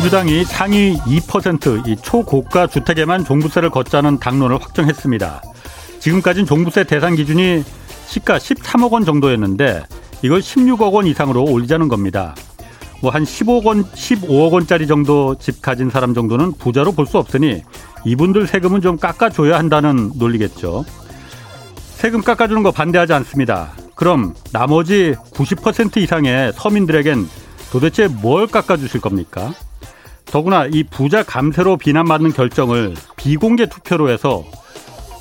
민주당이 상위 2%이 초고가 주택에만 종부세를 걷자는 당론을 확정했습니다. 지금까지는 종부세 대상 기준이 시가 13억 원 정도였는데 이걸 16억 원 이상으로 올리자는 겁니다. 뭐 한 15억 원, 15억 원짜리 정도 집 가진 사람 정도는 부자로 볼 수 없으니 이분들 세금은 좀 깎아줘야 한다는 논리겠죠. 세금 깎아주는 거 반대하지 않습니다. 그럼 나머지 90% 이상의 서민들에겐 도대체 뭘 깎아주실 겁니까? 더구나 이 부자 감세로 비난받는 결정을 비공개 투표로 해서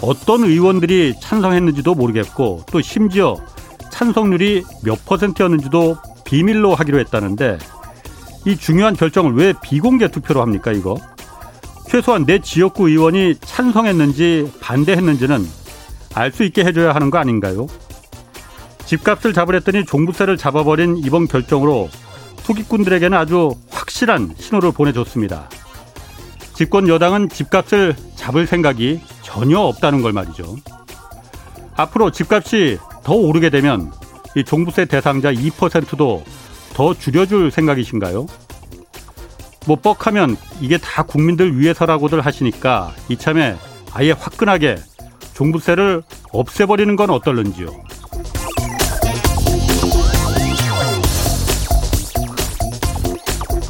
어떤 의원들이 찬성했는지도 모르겠고 또 심지어 찬성률이 몇 퍼센트였는지도 비밀로 하기로 했다는데 이 중요한 결정을 왜 비공개 투표로 합니까 이거? 최소한 내 지역구 의원이 찬성했는지 반대했는지는 알 수 있게 해줘야 하는 거 아닌가요? 집값을 잡으랬더니 종부세를 잡아버린 이번 결정으로 투기꾼들에게는 아주 확실한 신호를 보내줬습니다. 집권 여당은 집값을 잡을 생각이 전혀 없다는 걸 말이죠. 앞으로 집값이 더 오르게 되면 이 종부세 대상자 2%도 더 줄여줄 생각이신가요? 뭐 뻑하면 이게 다 국민들 위해서라고들 하시니까 이참에 아예 화끈하게 종부세를 없애버리는 건 어떨는지요.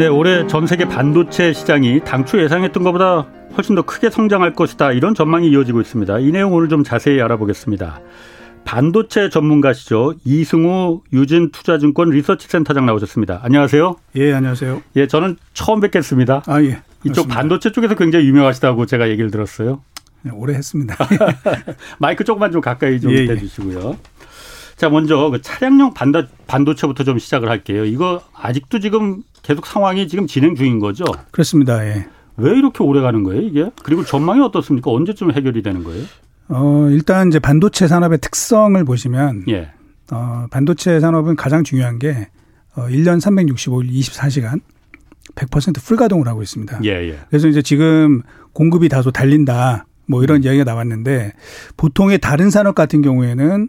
네, 올해 전 세계 반도체 시장이 당초 예상했던 것보다 훨씬 더 크게 성장할 것이다. 이런 전망이 이어지고 있습니다. 이 내용 오늘 좀 자세히 알아보겠습니다. 반도체 전문가시죠. 이승우 유진 투자증권 리서치 센터장 나오셨습니다. 안녕하세요. 예, 안녕하세요. 예, 저는 처음 뵙겠습니다. 아, 예. 이쪽 반도체 쪽에서 굉장히 유명하시다고 제가 얘기를 들었어요. 네, 오래 했습니다. 마이크 조금만 좀 가까이 좀 예, 대주시고요. 예. 자, 먼저 그 차량용 반도, 반도체부터 좀 시작을 할게요. 이거 아직도 지금 계속 상황이 지금 진행 중인 거죠? 그렇습니다. 예. 왜 이렇게 오래 가는 거예요, 이게? 그리고 전망이 어떻습니까? 언제쯤 해결이 되는 거예요? 어, 일단 이제 반도체 산업의 특성을 보시면 예. 어, 반도체 산업은 가장 중요한 게 어, 1년 365일 24시간 100% 풀 가동을 하고 있습니다. 예, 예. 그래서 이제 지금 공급이 다소 달린다. 뭐 이런 음. 이야기가 나왔는데 보통의 다른 산업 같은 경우에는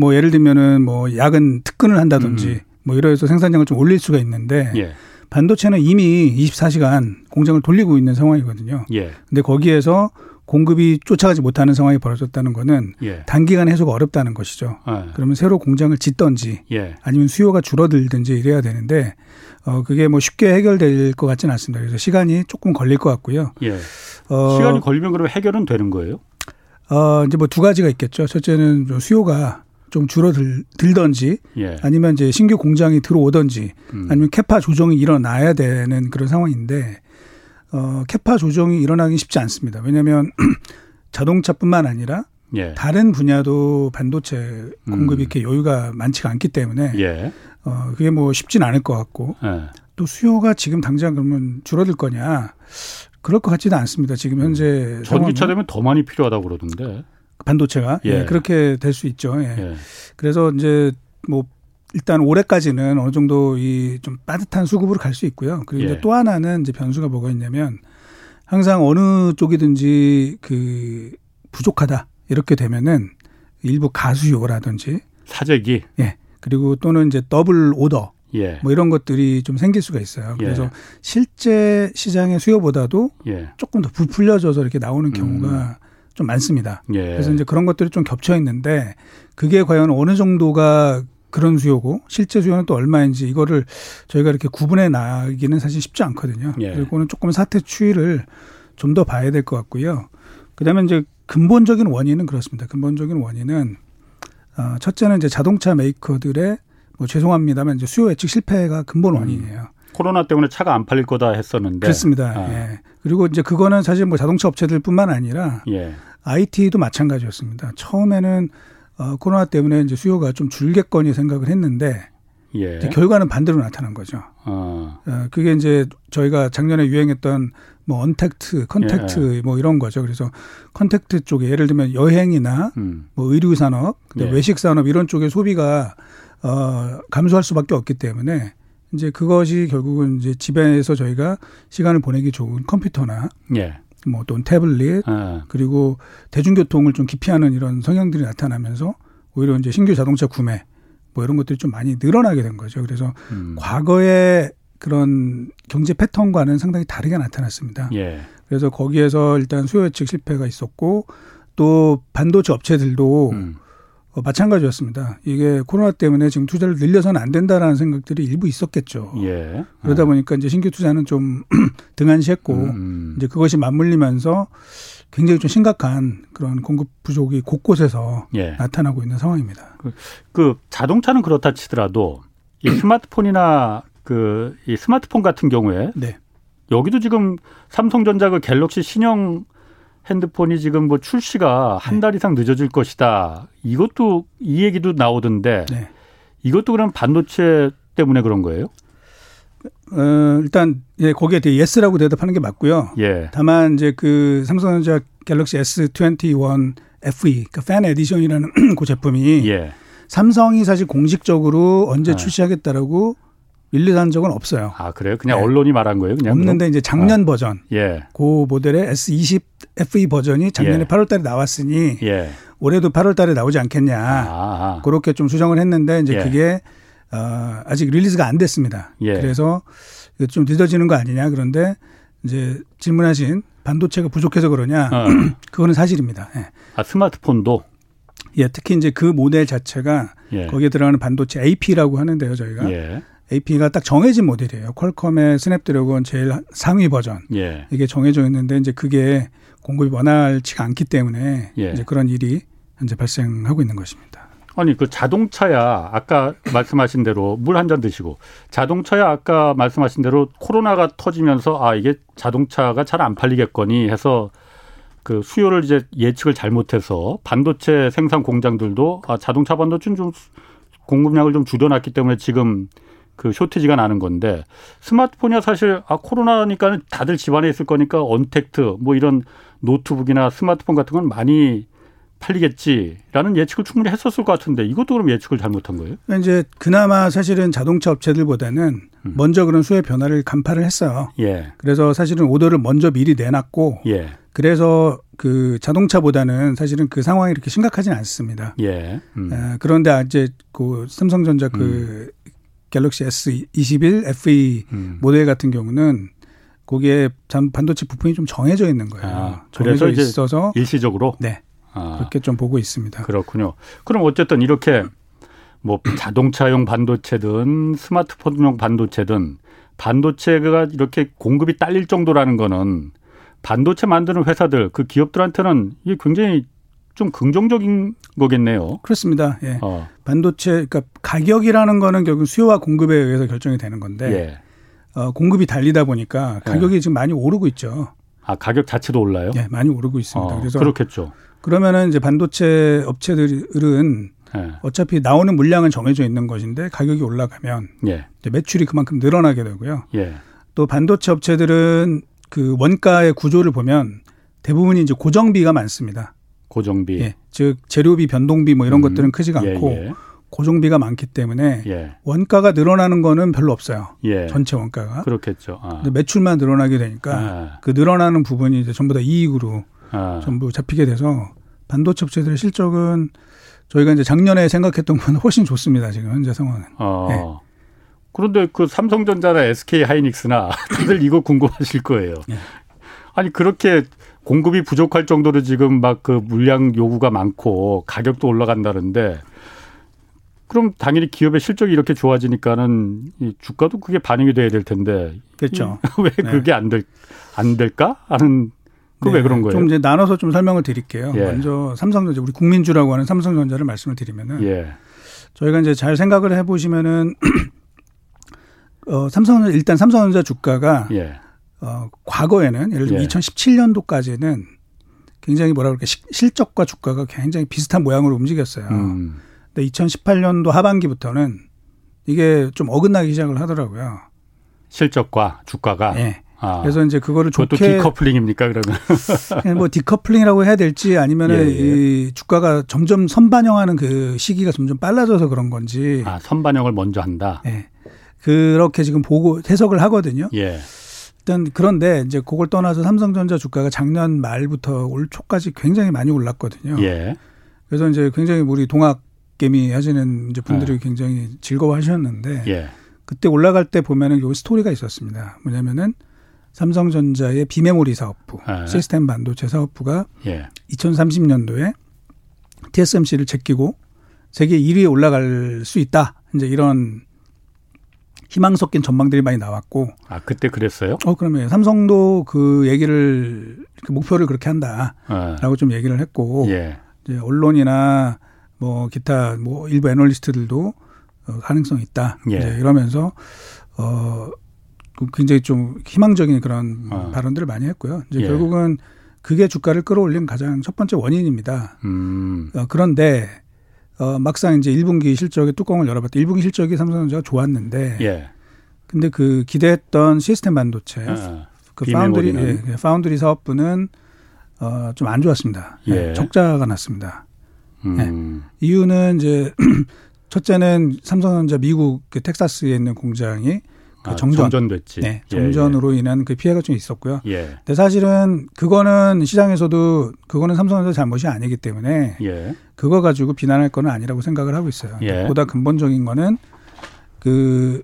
뭐 예를 들면은 뭐 야근 특근을 한다든지 음. 뭐 이러해서 생산량을 좀 올릴 수가 있는데 예. 반도체는 이미 24시간 공장을 돌리고 있는 상황이거든요. 예. 근데 거기에서 공급이 쫓아가지 못하는 상황이 벌어졌다는 거는 예. 단기간 해소가 어렵다는 것이죠. 예. 그러면 새로 공장을 짓던지 예. 아니면 수요가 줄어들든지 이래야 되는데 어 그게 뭐 쉽게 해결될 것 같지는 않습니다. 그래서 시간이 조금 걸릴 것 같고요. 예. 어 시간이 걸리면 그러면 해결은 되는 거예요? 어 이제 뭐 두 가지가 있겠죠. 첫째는 수요가 좀 줄어들던지 예. 아니면 이제 신규 공장이 들어오던지 음. 아니면 캐파 조정이 일어나야 되는 그런 상황인데 어 캐파 조정이 일어나기 쉽지 않습니다. 왜냐하면 자동차뿐만 아니라 예. 다른 분야도 반도체 공급이 음. 이렇게 여유가 많지가 않기 때문에 예. 어 그게 뭐 쉽진 않을 것 같고 예. 또 수요가 지금 당장 그러면 줄어들 거냐 그럴 것 같지는 않습니다. 지금 현재 전기차 되면 더 많이 필요하다고 그러던데. 반도체가 예. 예 그렇게 될 수 있죠. 예. 예. 그래서 이제 뭐 일단 올해까지는 어느 정도 이 좀 빠듯한 수급으로 갈 수 있고요. 그리고 이제 예. 또 하나는 이제 변수가 뭐가 있냐면 항상 어느 쪽이든지 그 부족하다 이렇게 되면은 일부 가수요라든지 사재기 예 그리고 또는 이제 더블 오더 예. 뭐 이런 것들이 좀 생길 수가 있어요. 예. 그래서 예. 실제 시장의 수요보다도 예. 조금 더 부풀려져서 이렇게 나오는 경우가 음. 좀 많습니다. 예. 그래서 이제 그런 것들이 좀 겹쳐 있는데 그게 과연 어느 정도가 그런 수요고 실제 수요는 또 얼마인지 이거를 저희가 이렇게 구분해 나기는 사실 쉽지 않거든요. 예. 그리고는 조금 사태 추이를 좀 더 봐야 될 것 같고요. 그다음에 이제 근본적인 원인은 그렇습니다. 근본적인 원인은 어 첫째는 이제 자동차 메이커들의 뭐 죄송합니다만 이제 수요 예측 실패가 근본 음. 원인이에요. 음. 코로나 때문에 차가 안 팔릴 거다 했었는데. 그렇습니다. 아. 예. 그리고 이제 그거는 사실 뭐 자동차 업체들뿐만 아니라 예. IT도 마찬가지였습니다. 처음에는 어, 코로나 때문에 이제 수요가 좀 줄겠거니 생각을 했는데 예. 결과는 반대로 나타난 거죠. 어. 어. 그게 이제 저희가 작년에 유행했던 뭐 untact, contact 예. 뭐 이런 거죠. 그래서 contact 쪽에 예를 들면 여행이나 음. 뭐 의류 산업, 예. 외식 산업 이런 쪽에 소비가 어 감소할 수밖에 없기 때문에 이제 그것이 결국은 이제 집에서 저희가 시간을 보내기 좋은 컴퓨터나 예. 뭐 또는 태블릿 아. 그리고 대중교통을 좀 기피하는 이런 성향들이 나타나면서 오히려 이제 신규 자동차 구매 뭐 이런 것들이 좀 많이 늘어나게 된 거죠. 그래서 음. 과거의 그런 경제 패턴과는 상당히 다르게 나타났습니다. 예. 그래서 거기에서 일단 수요 예측 실패가 있었고 또 반도체 업체들도 음. 어, 마찬가지였습니다. 이게 코로나 때문에 지금 투자를 늘려서는 안 된다라는 생각들이 일부 있었겠죠. 예. 그러다 보니까 이제 신규 투자는 좀 등한시했고 음. 이제 그것이 맞물리면서 굉장히 좀 심각한 그런 공급 부족이 곳곳에서 예. 나타나고 있는 상황입니다. 그, 그 자동차는 그렇다 치더라도 이 스마트폰이나 그 이 스마트폰 같은 경우에 네. 여기도 지금 삼성전자 그 갤럭시 신형 핸드폰이 지금 뭐 출시가 한달 네. 이상 늦어질 것이다. 이것도 이 얘기도 나오던데 네. 이것도 그럼 반도체 때문에 그런 거예요? 어, 일단 예, 거기에 대해 yes라고 대답하는 게 맞고요. 예. 다만 이제 그 삼성전자 갤럭시 S21 FE, 그러니까 Fan Edition이라는 그 제품이 예. 삼성이 사실 공식적으로 언제 아. 출시하겠다라고 밀리한 적은 없어요. 아 그래요? 그냥 네. 언론이 말한 거예요? 그냥 없는데 이제 작년 아. 버전, 예. 그 모델의 S20 FE 버전이 작년에 예. 8월달에 나왔으니 예. 올해도 8월달에 나오지 않겠냐 아. 그렇게 좀 추정을 했는데 이제 예. 그게 어, 아직 release가 안 됐습니다. 예. 그래서 좀 늦어지는 거 아니냐 그런데 이제 질문하신 반도체가 부족해서 그러냐 어. 그거는 사실입니다. 예. 아 스마트폰도 예, 특히 이제 그 모델 자체가 예. 거기에 들어가는 반도체 AP라고 하는데요, 저희가. 예. AP가 딱 정해진 모델이에요. 퀄컴의 스냅드래곤 제일 상위 버전. 예. 이게 정해져 있는데 이제 그게 공급이 원활치가 않기 때문에 예. 이제 그런 일이 현재 발생하고 있는 것입니다. 아니 그 자동차야 아까 말씀하신 대로 물 한 잔 드시고 자동차야 아까 말씀하신 대로 코로나가 터지면서 아 이게 자동차가 잘 안 팔리겠거니 해서 그 수요를 이제 예측을 잘못해서 반도체 생산 공장들도 아 자동차 반도체는 좀 공급량을 좀 줄여놨기 때문에 지금 그 쇼티지가 나는 건데 스마트폰이야 사실 아 코로나니까 다들 집안에 있을 거니까 언택트 뭐 이런 노트북이나 스마트폰 같은 건 많이 팔리겠지라는 예측을 충분히 했었을 것 같은데 이것도 그럼 예측을 잘못한 거예요? 이제 그나마 사실은 자동차 업체들보다는 음. 먼저 그런 수요 변화를 간파를 했어요. 예. 그래서 사실은 오더를 먼저 미리 내놨고 예. 그래서 그 자동차보다는 사실은 그 상황이 이렇게 심각하지는 않습니다. 예. 음. 에, 그런데 이제 그 삼성전자 그 음. 갤럭시 S21 FE 음. 모델 같은 경우는 거기에 반도체 부품이 좀 정해져 있는 거예요. 아, 정해져 있어서 일시적으로 네 아, 그렇게 좀 보고 있습니다. 그렇군요. 그럼 어쨌든 이렇게 뭐 자동차용 반도체든 스마트폰용 반도체든 반도체가 이렇게 공급이 딸릴 정도라는 거는 반도체 만드는 회사들 그 기업들한테는 이게 굉장히 좀 긍정적인 거겠네요. 그렇습니다. 예. 어. 반도체 그러니까 가격이라는 거는 결국 수요와 공급에 의해서 결정이 되는 건데 예. 어, 공급이 달리다 보니까 가격이 예. 지금 많이 오르고 있죠. 아 가격 자체도 올라요? 예, 많이 오르고 있습니다. 어, 그래서 그렇겠죠. 그러면은 이제 반도체 업체들은 예. 어차피 나오는 물량은 정해져 있는 것인데 가격이 올라가면 예. 매출이 그만큼 늘어나게 되고요. 예. 또 반도체 업체들은 그 원가의 구조를 보면 대부분이 이제 고정비가 많습니다. 고정비. 예. 즉 재료비, 변동비 뭐 이런 음. 것들은 크지가 예, 않고 예. 고정비가 많기 때문에 예. 원가가 늘어나는 거는 별로 없어요. 예. 전체 원가가. 그렇겠죠. 아. 매출만 늘어나게 되니까 아. 그 늘어나는 부분이 이제 전부 다 이익으로 아. 전부 잡히게 돼서 반도체 업체들의 실적은 저희가 이제 작년에 생각했던 것보다 훨씬 좋습니다. 지금 현재 상황은. 어. 네. 그런데 그 삼성전자나 SK 하이닉스나 다들 이거 궁금하실 거예요. 네. 아니 그렇게 공급이 부족할 정도로 지금 막 그 물량 요구가 많고 가격도 올라간다는데 그럼 당연히 기업의 실적이 이렇게 좋아지니까는 이 주가도 그게 반영이 돼야 될 텐데 그렇죠. 왜 네. 그게 안될안 될까 하는 그왜 네. 그런 거예요? 좀 이제 나눠서 좀 설명을 드릴게요. 예. 먼저 삼성전자 우리 국민주라고 하는 삼성전자를 말씀을 드리면은 예. 저희가 이제 잘 생각을 해보시면은 어 삼성 일단 삼성전자 주가가 예. 어 과거에는 예를 들면 예. 2017년도까지는 굉장히 뭐라 그럴까 실적과 주가가 굉장히 비슷한 모양으로 움직였어요. 음. 근데 2018년도 하반기부터는 이게 좀 어긋나기 시작을 하더라고요. 실적과 주가가. 네. 아, 그래서 이제 그거를 좋게 decoupling입니까 그러면? 뭐 decoupling이라고 해야 될지 아니면은 예, 예. 이 주가가 점점 선반영하는 그 시기가 점점 빨라져서 그런 건지. 아 선반영을 먼저 한다. 네. 그렇게 지금 보고 해석을 하거든요. 예. 일단 그런데 이제 그걸 떠나서 삼성전자 주가가 작년 말부터 올 초까지 굉장히 많이 올랐거든요. 예. 그래서 이제 굉장히 우리 동학 개미 하시는 이제 분들이 예. 굉장히 즐거워하셨는데 예. 그때 올라갈 때 보면은 요 스토리가 있었습니다. 뭐냐면은 삼성전자의 비메모리 사업부, 네. 시스템 반도체 사업부가 예. 2030년도에 TSMC를 제끼고 세계 1위에 올라갈 수 있다. 이제 이런 희망 섞인 전망들이 많이 나왔고. 아, 그때 그랬어요? 어, 그러면 삼성도 그 얘기를, 그 목표를 그렇게 한다. 라고 네. 좀 얘기를 했고. 예. 이제 언론이나 뭐 기타 뭐 일부 애널리스트들도 어, 가능성이 있다. 예. 이제 이러면서 어그 굉장히 좀 희망적인 그런 어. 발언들을 많이 했고요. 이제 예. 결국은 그게 주가를 끌어올린 가장 첫 번째 원인입니다. 음. 어, 그런데 어, 막상 이제 1분기 실적의 뚜껑을 열어봤더니 1분기 실적이 삼성전자가 좋았는데 예. 근데 그 기대했던 시스템 반도체 아, 그 파운드리 예, 예, 파운드리 사업부는 어, 좀 안 좋았습니다. 예. 적자가 났습니다. 음. 예. 이유는 이제 첫째는 삼성전자 미국 그 텍사스에 있는 공장이 그 아, 정전. 정전됐지. 네, 예, 정전으로 예, 인한 그 피해가 좀 있었고요. 예. 근데 사실은 그거는 시장에서도 그거는 삼성전자 잘못이 아니기 때문에 예. 그거 가지고 비난할 거는 아니라고 생각을 하고 있어요. 예. 보다 근본적인 거는 그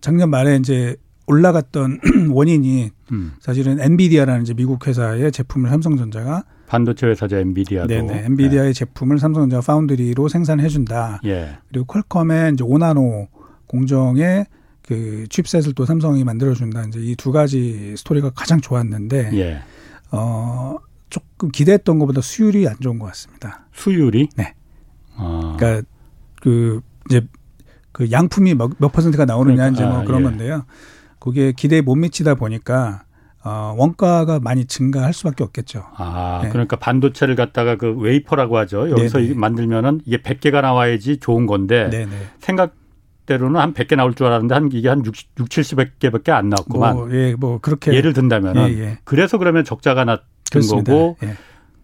작년 말에 이제 올라갔던 원인이 음. 사실은 엔비디아라는 이제 미국 회사의 제품을 삼성전자가 반도체 회사죠 엔비디아도 네네 엔비디아의 네. 제품을 삼성전자 foundry로 생산해 준다. 예. 그리고 퀄컴의 이제 오나노 공정에 그 chipset을 또 삼성이 만들어 준다. 이제 이 두 가지 스토리가 가장 좋았는데 예. 어 조금 기대했던 것보다 수율이 안 좋은 것 같습니다. 수율이? 네. 아. 그러니까 그 이제 그 양품이 몇, 몇 퍼센트가 나오느냐 그러니까, 이제 뭐 아, 그런 예. 건데요. 그게 기대에 못 미치다 보니까 어, 원가가 많이 증가할 수밖에 없겠죠. 아, 네. 그러니까 반도체를 갖다가 그 웨이퍼라고 하죠. 여기서 네네. 만들면은 이게 100개가 나와야지 좋은 건데 네네. 생각 대로는 한 100개 나올 줄 알았는데 한 이게 한 60, 60 70개밖에 안 나왔구만. 뭐, 예, 뭐 그렇게 예를 든다면은 예, 예. 그래서 그러면 적자가 났던 그렇습니다. 거고 예.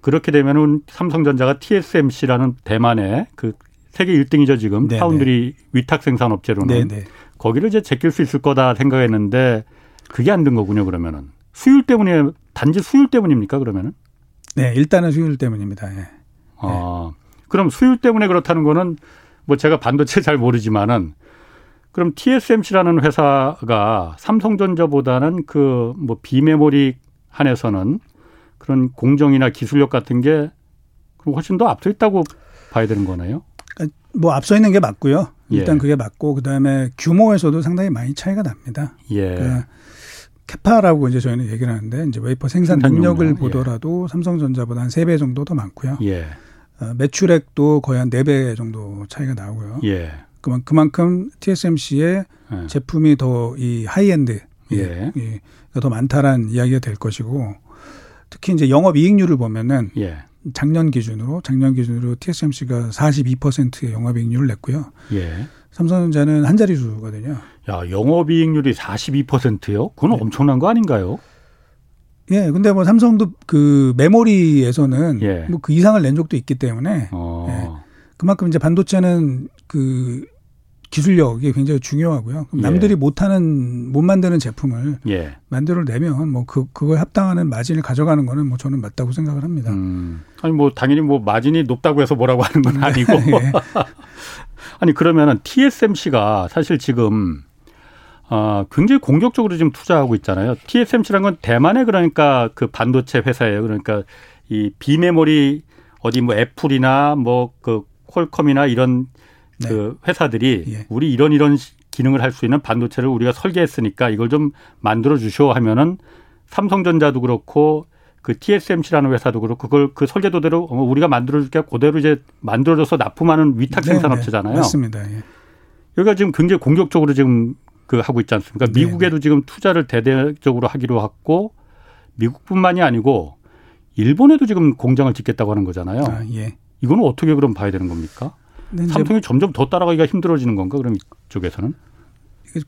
그렇게 되면은 삼성전자가 TSMC라는 대만의 그 세계 1등이죠 지금 네네. 파운드리 위탁 생산 업체로는 네네. 거기를 이제 제낄 수 있을 거다 생각했는데 그게 안 된 거군요 그러면은. 수율 때문에 단지 수율 때문입니까 그러면은? 네, 일단은 수율 때문입니다. 예. 아, 그럼 수율 때문에 그렇다는 거는 뭐 제가 반도체 잘 모르지만은 그럼 TSMC라는 회사가 삼성전자보다는 그 뭐 비메모리 한에서는 그런 공정이나 기술력 같은 게 훨씬 더 앞서 있다고 봐야 되는 거네요. 그러니까 뭐 앞서 있는 게 맞고요. 일단 예. 그게 맞고 그다음에 규모에서도 상당히 많이 차이가 납니다. 예. 그러니까 capa라고 이제 저희는 얘기를 하는데 이제 웨이퍼 생산 능력을 예. 보더라도 삼성전자보다 한 세 배 정도 더 많고요. 예. 어, 매출액도 거의 한 네 배 정도 차이가 나고요. 예. 그만큼 TSMC의 예. 제품이 더 이 하이엔드 예. 예. 더 많다라는 이야기가 될 것이고 특히 이제 영업 이익률을 보면은 예. 작년 기준으로 작년 기준으로 TSMC가 42%의 영업 이익률을 냈고요. 예. 삼성전자는 한 자리 수거든요. 야, 영업 이익률이 42%요? 그건 네. 엄청난 거 아닌가요? 예, 근데 뭐 삼성도 그 메모리에서는 예. 뭐그 이상을 낸 적도 있기 때문에 어. 예. 그만큼 이제 반도체는 그 기술력이 굉장히 중요하고요. 예. 남들이 못하는 못 만드는 제품을 예. 만들어내면 뭐 그 그거에 합당하는 마진을 가져가는 거는 뭐 저는 맞다고 생각을 합니다. 음. 아니 뭐 당연히 뭐 마진이 높다고 해서 뭐라고 하는 건 아니고. 예. 아니 그러면은 TSMC가 사실 지금 어, 굉장히 공격적으로 지금 투자하고 있잖아요. TSMC란 건 대만의 그러니까 그 반도체 회사예요. 그러니까 이 비메모리 어디 뭐 애플이나 뭐 그 퀄컴이나 이런 네. 그 회사들이 예. 우리 이런 이런 기능을 할 수 있는 반도체를 우리가 설계했으니까 이걸 좀 만들어 주쇼 하면은 삼성전자도 그렇고 그 TSMC라는 회사도 그렇고 그걸 그 설계도대로 어, 우리가 만들어 줄게 그대로 이제 만들어줘서 납품하는 위탁 네, 생산업체잖아요. 네, 맞습니다. 예. 여기가 지금 굉장히 공격적으로 지금 그 하고 있지 않습니까? 네, 미국에도 네. 지금 투자를 대대적으로 하기로 했고 미국뿐만이 아니고 일본에도 지금 공장을 짓겠다고 하는 거잖아요. 아, 예. 이거는 어떻게 그럼 봐야 되는 겁니까? 삼성이 점점 더 따라가기가 힘들어지는 건가? 그럼 이쪽에서는?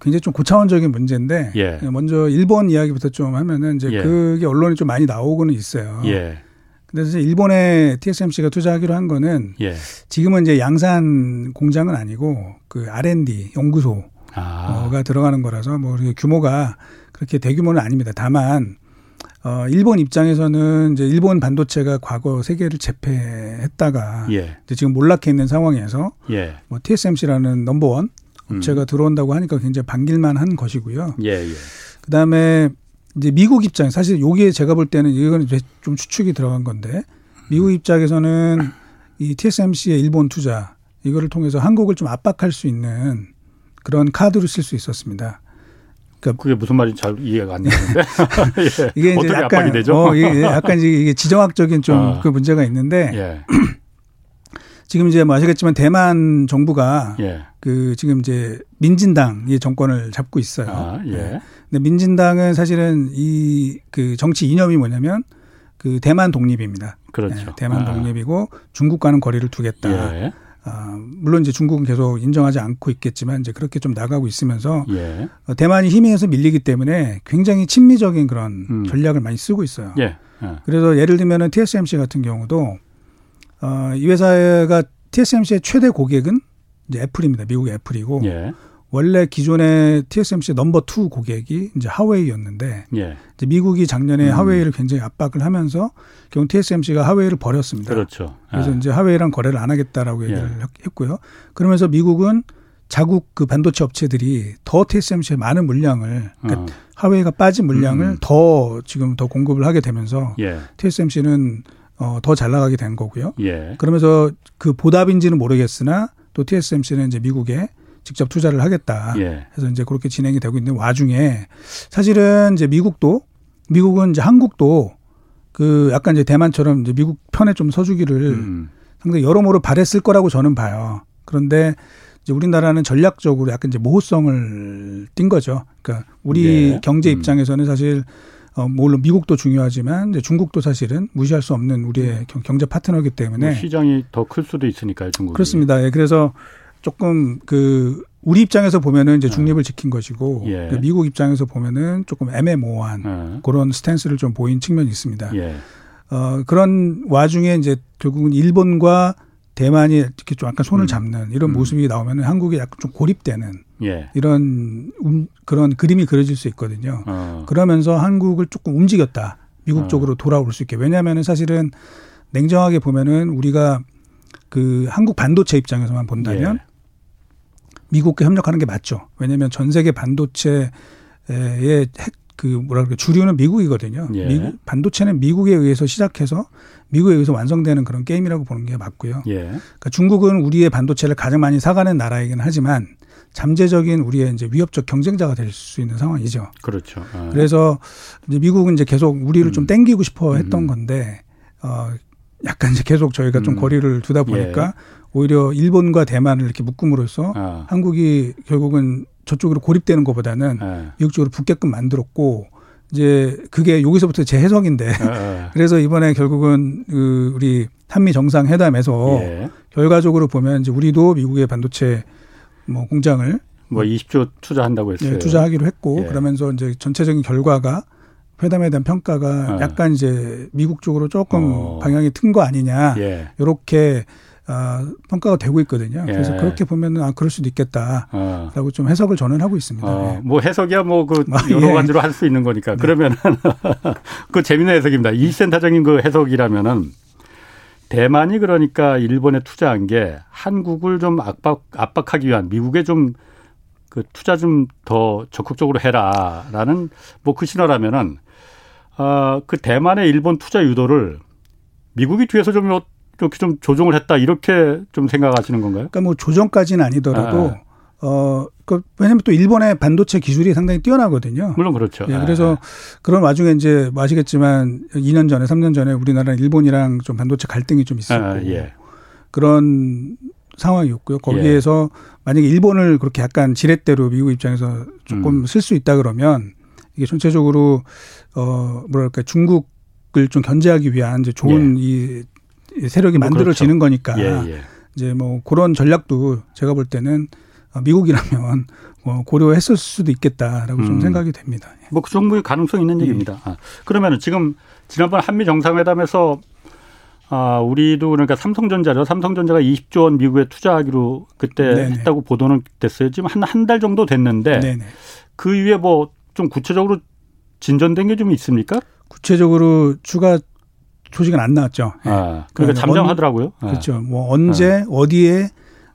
굉장히 좀 고차원적인 문제인데 예. 먼저 일본 이야기부터 좀 하면은 이제 예. 그게 언론에 좀 많이 나오고는 있어요. 예. 그래서 일본에 TSMC가 투자하기로 한 거는 예. 지금은 이제 양산 공장은 아니고 그 R&D 연구소가 아. 들어가는 거라서 뭐 규모가 그렇게 대규모는 아닙니다. 다만 어 일본 입장에서는 이제 일본 반도체가 과거 세계를 제패했다가 예. 이제 지금 몰락해 있는 상황에서 예. 뭐 TSMC라는 넘버원 업체가 음. 들어온다고 하니까 굉장히 반길만 한 것이고요. 예, 예. 그다음에 이제 미국 입장 사실 여기에 제가 볼 때는 이거는 좀 추측이 들어간 건데 미국 입장에서는 이 TSMC의 일본 투자 이거를 통해서 한국을 좀 압박할 수 있는 그런 카드로 쓸 수 있었습니다. 그러니까 그게 무슨 말인지 잘 이해가 안 되는데 예. 이게 이제 약간 어, 이게 약간 이게 지정학적인 좀그 아. 문제가 있는데 예. 지금 이제 뭐 아시겠지만 대만 정부가 예. 그 지금 이제 민진당이 정권을 잡고 있어요. 아, 예. 네. 근데 민진당은 사실은 이 그 정치 이념이 뭐냐면 그 대만 독립입니다. 그렇죠. 네, 대만 아. 독립이고 중국과는 거리를 두겠다. 예. 아, 물론 이제 중국은 계속 인정하지 않고 있겠지만 이제 그렇게 좀 나가고 있으면서 예. 어, 대만이 힘에서 밀리기 때문에 굉장히 친미적인 그런 음. 전략을 많이 쓰고 있어요. 예. 예. 그래서 예를 들면은 TSMC 같은 경우도 어, 이 회사가 TSMC의 최대 고객은 이제 애플입니다. 미국의 애플이고 예. 원래 기존의 TSMC number two 고객이 이제 화웨이였는데 예. 이제 미국이 작년에 음. 화웨이를 굉장히 압박을 하면서 결국 TSMC가 하웨이를 버렸습니다. 그렇죠. 그래서 예. 이제 하웨이랑 거래를 안 하겠다라고 얘기를 예. 했고요. 그러면서 미국은 자국 그 반도체 업체들이 더 TSMC의 많은 물량을 그러니까 어. 하웨이가 빠진 물량을 음. 더 지금 더 공급을 하게 되면서 예. TSMC는 어, 더 잘 나가게 된 거고요. 예. 그러면서 그 보답인지는 모르겠으나 또 TSMC는 이제 미국에 직접 투자를 하겠다. 예. 해서 이제 그렇게 진행이 되고 있는 와중에 사실은 이제 미국도 미국은 이제 한국도 그 약간 이제 대만처럼 이제 미국 편에 좀 서주기를 음. 상당히 여러모로 바랬을 거라고 저는 봐요. 그런데 이제 우리나라는 전략적으로 약간 이제 모호성을 띈 거죠. 그러니까 우리 예. 경제 음. 입장에서는 사실 어, 물론 미국도 중요하지만 이제 중국도 사실은 무시할 수 없는 우리의 음. 경제 파트너이기 때문에 뭐 시장이 더 클 수도 있으니까요, 중국이. 그렇습니다. 예, 그래서 조금 그 우리 입장에서 보면은 이제 네. 중립을 지킨 것이고 예. 그 미국 입장에서 보면은 조금 애매모호한 예. 그런 스탠스를 좀 보인 측면이 있습니다. 예. 어, 그런 와중에 이제 결국은 일본과 대만이 이렇게 좀 약간 손을 음. 잡는 이런 음. 모습이 나오면은 한국이 약간 좀 고립되는 예. 이런 음, 그런 그림이 그려질 수 있거든요. 어. 그러면서 한국을 조금 움직였다. 미국 어. 쪽으로 돌아올 수 있게. 왜냐하면은 사실은 냉정하게 보면은 우리가 그 한국 반도체 입장에서만 본다면 예. 미국과 협력하는 게 맞죠. 왜냐하면 전 세계 반도체의 핵 그 뭐라 그럴까 주류는 미국이거든요. 예. 미국 반도체는 미국에 의해서 시작해서 미국에 의해서 완성되는 그런 게임이라고 보는 게 맞고요. 예. 그러니까 중국은 우리의 반도체를 가장 많이 사가는 나라이긴 하지만 잠재적인 우리의 이제 위협적 경쟁자가 될 수 있는 상황이죠. 그렇죠. 아. 그래서 이제 미국은 이제 계속 우리를 음. 좀 땡기고 싶어 했던 음. 건데 어 약간 이제 계속 저희가 음. 좀 거리를 두다 보니까 예. 오히려 일본과 대만을 이렇게 묶음으로써 아. 한국이 결국은 저쪽으로 고립되는 것보다는 예. 미국 쪽으로 붙게끔 만들었고 이제 그게 여기서부터 제 해석인데 예. 그래서 이번에 결국은 그 우리 한미 정상회담에서 예. 결과적으로 보면 이제 우리도 미국의 반도체 뭐 공장을 뭐 20조 투자한다고 했어요. 예, 투자하기로 했고 예. 그러면서 이제 전체적인 결과가 회담에 대한 평가가 어. 약간 이제 미국 쪽으로 조금 어. 방향이 튼 거 아니냐 예. 이렇게 아, 평가가 되고 있거든요. 예. 그래서 그렇게 보면은 아 그럴 수도 있겠다라고 어. 좀 해석을 저는 하고 있습니다. 어. 예. 뭐 해석이야 뭐그 여러 예. 가지로 할 수 있는 거니까 네. 그러면은 그 재밌는 해석입니다. 이 센터장님 그 해석이라면은 대만이 그러니까 일본에 투자한 게 한국을 좀 압박 압박하기 위한 미국에 좀 그 투자 좀 더 적극적으로 해라라는 뭐 그 신호라면은 어그 대만의 일본 투자 유도를 미국이 뒤에서 좀 이렇게 좀 조정을 했다 이렇게 좀 생각하시는 건가요? 그러니까 뭐 조정까지는 아니더라도 아. 어, 그, 왜냐면 또 일본의 반도체 기술이 상당히 뛰어나거든요. 물론 그렇죠. 예, 그래서 아. 그런 와중에 이제 뭐 아시겠지만 2년 전에 3년 전에 우리나라는 일본이랑 좀 반도체 갈등이 좀 있었고 아, 예. 그런 상황이었고요. 거기에서 예. 만약에 일본을 그렇게 약간 지렛대로 미국 입장에서 조금 음. 쓸수 있다 그러면 이게 전체적으로 어 뭐랄까 중국을 좀 견제하기 위한 이제 좋은 예. 이 세력이 그렇죠. 만들어지는 그렇죠. 거니까. 예, 예. 이제 뭐 그런 전략도 제가 볼 때는 어, 미국이라면 뭐 고려했을 수도 있겠다라고 음. 좀 생각이 됩니다. 예. 뭐그 정도의 가능성 있는 네. 얘기입니다. 아, 그러면은 지금 지난번 한미 정상회담에서 아, 우리도 그러니까 삼성전자죠. 삼성전자가 20조 원 미국에 투자하기로 그때 네네. 했다고 보도는 됐어요. 지금 한 한 달 정도 됐는데 네네. 그 이후에 뭐 좀 구체적으로 진전된 게 좀 있습니까? 구체적으로 추가 소식은 안 나왔죠. 아, 그러니까, 그러니까 잠잠하더라고요. 언, 그렇죠. 뭐 언제 아. 어디에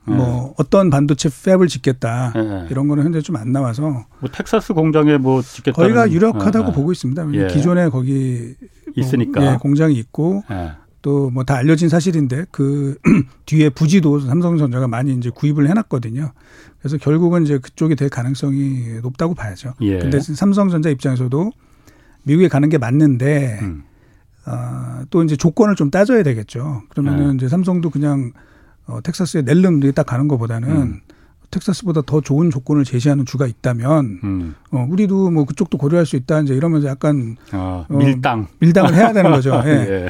뭐 어떤 반도체 팹을 짓겠다 네. 이런 거는 현재 좀 안 나와서 뭐 텍사스 공장에 뭐 짓겠다 거기가 유력하다고 네. 보고 있습니다. 예. 기존에 거기 있으니까 뭐, 예, 공장이 있고 예. 또뭐 다 알려진 사실인데 그 뒤에 부지도 삼성전자가 많이 이제 구입을 해놨거든요. 그래서 결국은 이제 그쪽이 될 가능성이 높다고 봐야죠. 예. 근데 삼성전자 입장에서도 미국에 가는 게 맞는데 음. 어, 또 이제 조건을 좀 따져야 되겠죠. 그러면은 네. 이제 삼성도 그냥 어, 텍사스에 낼름 딱 가는 것보다는 음. 텍사스보다 더 좋은 조건을 제시하는 주가 있다면 음. 어, 우리도 뭐 그쪽도 고려할 수 있다 이제 이러면서 약간 어, 밀당 어, 밀당을 해야 되는 거죠. 예. 예.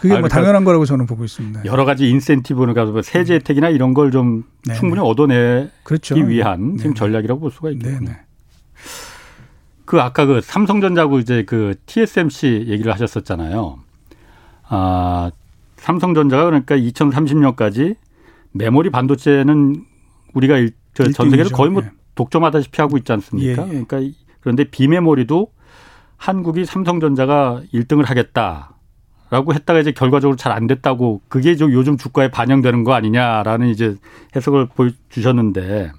그게 뭐 그러니까 당연한 거라고 저는 보고 있습니다. 여러 가지 인센티브는 가서 뭐 세제 음. 혜택이나 이런 걸좀 충분히 얻어내기 그렇죠. 위한 지금 전략이라고 볼 수가 있겠네요. 그 아까 그 삼성전자고 이제 그 TSMC 얘기를 하셨었잖아요. 아 삼성전자가 그러니까 2030년까지 메모리 반도체는 우리가 전 세계를 거의 뭐 예. 독점하다시피 하고 있지 않습니까? 예. 그러니까 그런데 비메모리도 한국이 삼성전자가 1등을 하겠다라고 했다가 이제 결과적으로 잘 안 됐다고 그게 좀 요즘 주가에 반영되는 거 아니냐라는 이제 해석을 보여주셨는데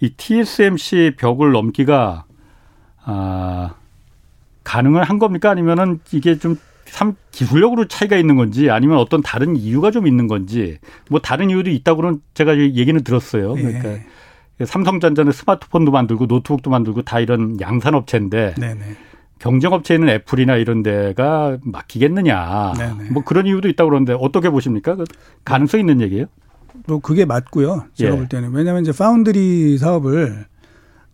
이 TSMC 벽을 넘기가 아 가능을 한 겁니까 아니면은 이게 좀 참 기술력으로 차이가 있는 건지 아니면 어떤 다른 이유가 좀 있는 건지 뭐 다른 이유도 있다고는 제가 얘기는 들었어요. 예. 그러니까 예. 삼성전자는 스마트폰도 만들고 노트북도 만들고 다 이런 양산업체인데 네네. 경쟁업체에는 애플이나 이런 데가 맡기겠느냐. 네네. 뭐 그런 이유도 있다고 그러는데 어떻게 보십니까? 그 가능성 있는 얘기예요? 뭐 그게 맞고요. 제가 예. 볼 때는 왜냐하면 이제 파운드리 사업을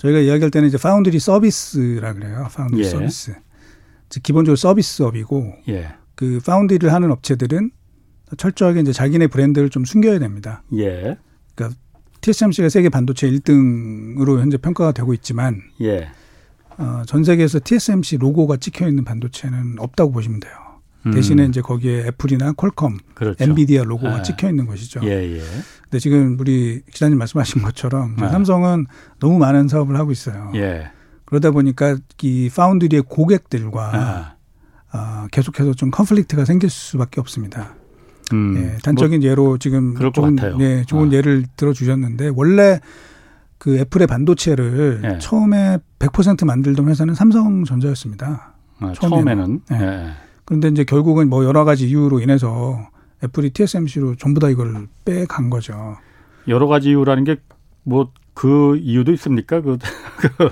저희가 이야기할 때는 이제 파운드리 서비스라 그래요. 파운드리 예. 서비스. 기본적으로 서비스업이고 예. 그 foundry를 하는 업체들은 철저하게 이제 자기네 브랜드를 좀 숨겨야 됩니다. 예. 그러니까 TSMC가 세계 반도체 1등으로 현재 평가가 되고 있지만 예. 어, 전 세계에서 TSMC 로고가 찍혀 있는 반도체는 없다고 보시면 돼요. 음. 대신에 이제 거기에 애플이나 퀄컴, 그렇죠. 엔비디아 로고가 예. 찍혀 있는 것이죠. 예, 예. 근데 지금 우리 기자님 말씀하신 것처럼 아. 삼성은 너무 많은 사업을 하고 있어요. 예. 그러다 보니까 이 파운드리의 고객들과 아. 어, 계속해서 좀 컨플릭트가 생길 수밖에 없습니다. 음, 예, 단적인 뭐 예로 지금 좋은, 예, 좋은 아. 예를 들어주셨는데 원래 그 애플의 반도체를 예. 처음에 100% 만들던 회사는 삼성전자였습니다. 아, 처음에는. 예. 예. 그런데 이제 결국은 뭐 여러 가지 이유로 인해서 애플이 TSMC로 전부 다 이걸 빼간 거죠. 여러 가지 이유라는 게 뭐 그 이유도 있습니까? 그, 그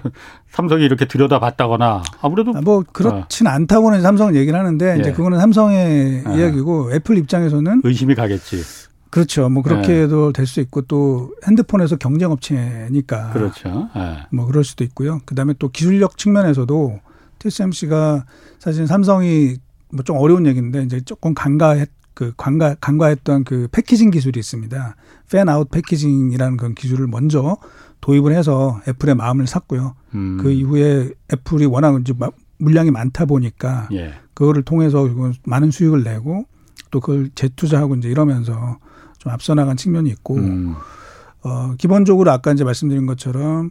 삼성이 이렇게 들여다봤다거나 아무래도 아, 뭐 그렇진 어. 않다고는 삼성은 얘기를 하는데 예. 이제 그거는 삼성의 예. 이야기고 애플 입장에서는 의심이 가겠지. 그렇죠. 뭐 그렇게도 예. 될수 있고 또 핸드폰에서 경쟁 업체니까 그렇죠. 예. 뭐 그럴 수도 있고요. 그다음에 또 기술력 측면에서도 TSMC가 사실 삼성이 뭐 좀 어려운 얘기인데 이제 조금 간과했 그 간과 간과했던 그 packaging 기술이 있습니다. fan-out packaging이라는 그런 기술을 먼저 도입을 해서 애플의 마음을 샀고요. 음. 그 이후에 애플이 워낙 이제 물량이 많다 보니까 예. 그거를 통해서 많은 수익을 내고 또 그걸 재투자하고 이제 이러면서 좀 앞서 나간 측면이 있고 음. 어 기본적으로 아까 이제 말씀드린 것처럼